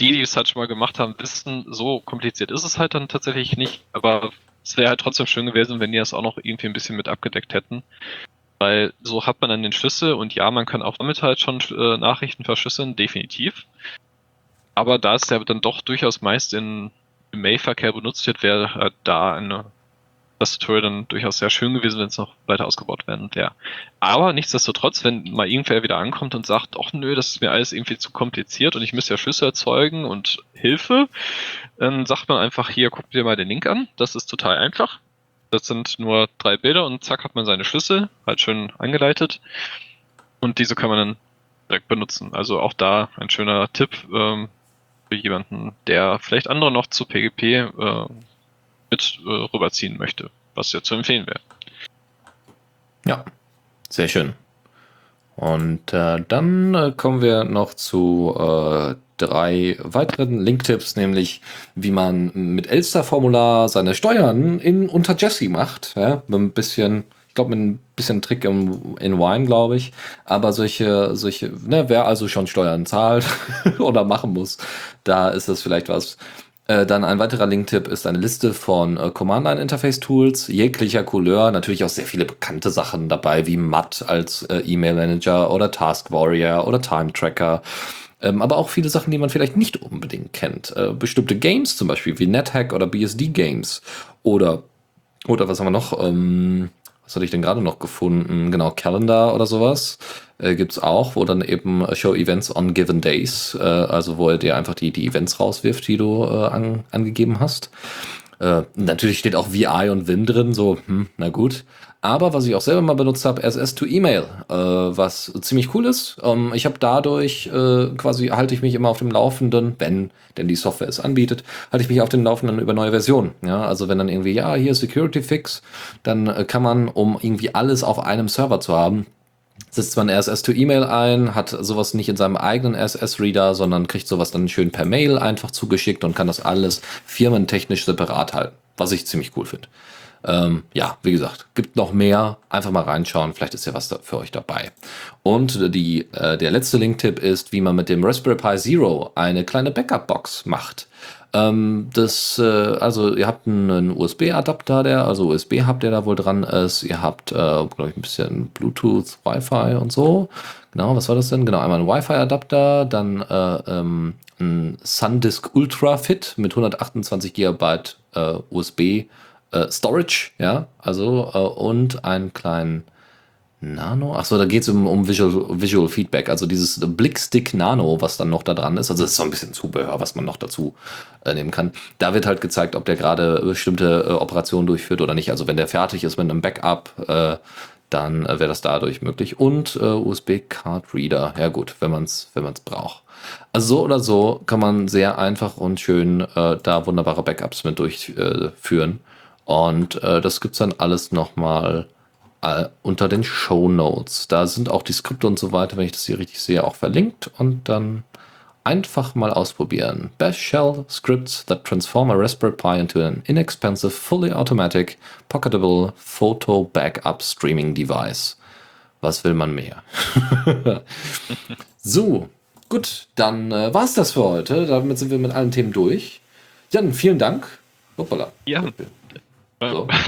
Die, die es halt schon mal gemacht haben, wissen, so kompliziert ist es halt dann tatsächlich nicht, aber es wäre halt trotzdem schön gewesen, wenn die das auch noch irgendwie ein bisschen mit abgedeckt hätten. Weil so hat man dann den Schlüssel und ja, man kann auch damit halt schon äh, Nachrichten verschlüsseln, definitiv. Aber da es ja dann doch durchaus meist in, im Mailverkehr benutzt wird, wäre halt da eine Tastatur dann durchaus sehr schön gewesen, wenn es noch weiter ausgebaut werden wäre. Aber nichtsdestotrotz, wenn mal irgendwer wieder ankommt und sagt, ach nö, das ist mir alles irgendwie zu kompliziert und ich müsste ja Schlüssel erzeugen und Hilfe, dann sagt man einfach hier, guck dir mal den Link an. Das ist total einfach. Das sind nur drei Bilder und zack hat man seine Schlüssel, halt schön angeleitet. Und diese kann man dann direkt benutzen. Also auch da ein schöner Tipp ähm, für jemanden, der vielleicht andere noch zu PGP äh, mit äh, rüberziehen möchte, was ja zu empfehlen wäre. Ja, sehr schön. Und äh, dann äh, kommen wir noch zu äh, drei weiteren Link-Tipps, nämlich wie man mit Elster-Formular seine Steuern in unter Jesse macht. Ja, mit ein bisschen, ich glaube, mit ein bisschen Trick im, in Wine, glaube ich. Aber solche, solche, ne, wer also schon Steuern zahlt oder machen muss, da ist das vielleicht was. Äh, dann ein weiterer Link-Tipp ist eine Liste von äh, Command-Line-Interface-Tools jeglicher Couleur. Natürlich auch sehr viele bekannte Sachen dabei, wie MAT als äh, E-Mail-Manager oder Task Warrior oder Time Tracker. Ähm, aber auch viele Sachen, die man vielleicht nicht unbedingt kennt. Äh, bestimmte Games zum Beispiel, wie NetHack oder BSD Games. Oder, oder was haben wir noch? Ähm, was hatte ich denn gerade noch gefunden? Genau, Calendar oder sowas äh, gibt es auch, wo dann eben Show Events on Given Days, äh, also wo er dir einfach die, die Events rauswirft, die du äh, an, angegeben hast. Äh, natürlich steht auch VI und Win drin, so, hm, na gut. Aber was ich auch selber mal benutzt habe, SS to E-Mail, äh, was ziemlich cool ist. Ähm, ich habe dadurch äh, quasi, halte ich mich immer auf dem Laufenden, wenn denn die Software es anbietet, halte ich mich auf dem Laufenden über neue Versionen. Ja, also wenn dann irgendwie, ja, hier Security Fix, dann äh, kann man, um irgendwie alles auf einem Server zu haben, setzt man RSS to E-Mail ein, hat sowas nicht in seinem eigenen RSS-Reader, sondern kriegt sowas dann schön per Mail einfach zugeschickt und kann das alles firmentechnisch separat halten, was ich ziemlich cool finde. Ähm, ja, wie gesagt, gibt noch mehr. Einfach mal reinschauen. Vielleicht ist ja was für euch dabei. Und die, äh, der letzte Link-Tipp ist, wie man mit dem Raspberry Pi Zero eine kleine Backup-Box macht. Ähm, das, äh, also ihr habt einen USB-Adapter, der, also USB-Hub, der da wohl dran ist. Ihr habt, äh, glaube ich, ein bisschen Bluetooth, Wi-Fi und so. Genau, was war das denn? Genau, einmal ein Wi-Fi-Adapter, dann äh, ähm, ein SanDisk Ultra Fit mit 128 GB äh, USB äh, Storage, ja, also äh, und einen kleinen Nano? Achso, da geht es um, um Visual, Visual Feedback, also dieses Blickstick Nano, was dann noch da dran ist. Also das ist so ein bisschen Zubehör, was man noch dazu äh, nehmen kann. Da wird halt gezeigt, ob der gerade bestimmte äh, Operationen durchführt oder nicht. Also wenn der fertig ist mit einem Backup, äh, dann äh, wäre das dadurch möglich. Und äh, USB-Card Reader, ja gut, wenn man es wenn braucht. Also so oder so kann man sehr einfach und schön äh, da wunderbare Backups mit durchführen. Und das gibt es dann alles nochmal äh, unter den Show Notes. Da sind auch die Skripte und so weiter, wenn ich das hier richtig sehe, auch verlinkt. Und dann einfach mal ausprobieren. Bash Shell Scripts that transform a Raspberry Pi into an inexpensive, fully automatic, pocketable Photo Backup Streaming Device. Was will man mehr? so, gut, dann äh, war es das für heute. Damit sind wir mit allen Themen durch. Jan, vielen Dank. Hoppala. Ja. So.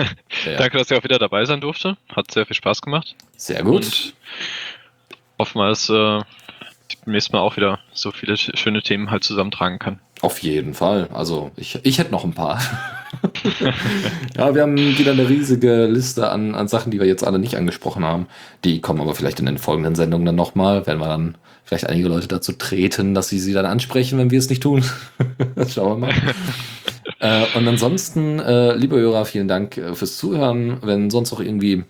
Ja. Danke, dass ich auch wieder dabei sein durfte. Hat sehr viel Spaß gemacht. Sehr gut. Und hoffen wir, dass äh, ich beim nächsten Mal auch wieder so viele schöne Themen halt zusammentragen kann. Auf jeden Fall. Also ich, ich hätte noch ein paar. ja, wir haben wieder eine riesige Liste an, an Sachen, die wir jetzt alle nicht angesprochen haben. Die kommen aber vielleicht in den folgenden Sendungen dann nochmal, wenn wir dann vielleicht einige Leute dazu treten, dass sie sie dann ansprechen, wenn wir es nicht tun. Schauen wir mal. Äh, und ansonsten, äh, liebe Hörer, vielen Dank äh, fürs Zuhören. Wenn sonst noch irgendwie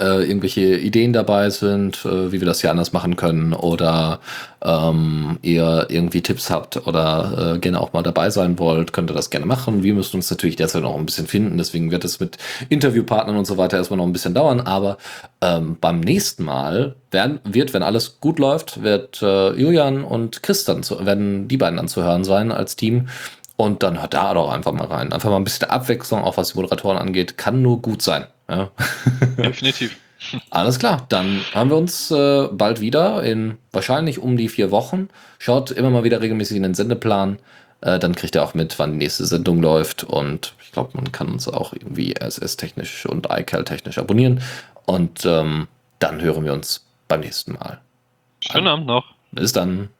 äh, irgendwelche Ideen dabei sind, äh, wie wir das hier anders machen können oder ähm, ihr irgendwie Tipps habt oder äh, gerne auch mal dabei sein wollt, könnt ihr das gerne machen. Wir müssen uns natürlich derzeit noch ein bisschen finden, deswegen wird es mit Interviewpartnern und so weiter erstmal noch ein bisschen dauern, aber ähm, beim nächsten Mal werden, wird, wenn alles gut läuft, wird äh, Julian und Chris dann zu, werden die beiden dann zu hören sein als Team. Und dann hört da doch einfach mal rein. Einfach mal ein bisschen Abwechslung, auch was die Moderatoren angeht, kann nur gut sein. Ja. Definitiv. Alles klar, dann haben wir uns äh, bald wieder in wahrscheinlich um die vier Wochen. Schaut immer mal wieder regelmäßig in den Sendeplan. Äh, dann kriegt ihr auch mit, wann die nächste Sendung läuft. Und ich glaube, man kann uns auch irgendwie RSS-technisch und iCal-technisch abonnieren. Und ähm, dann hören wir uns beim nächsten Mal. Schönen Abend noch. Bis dann.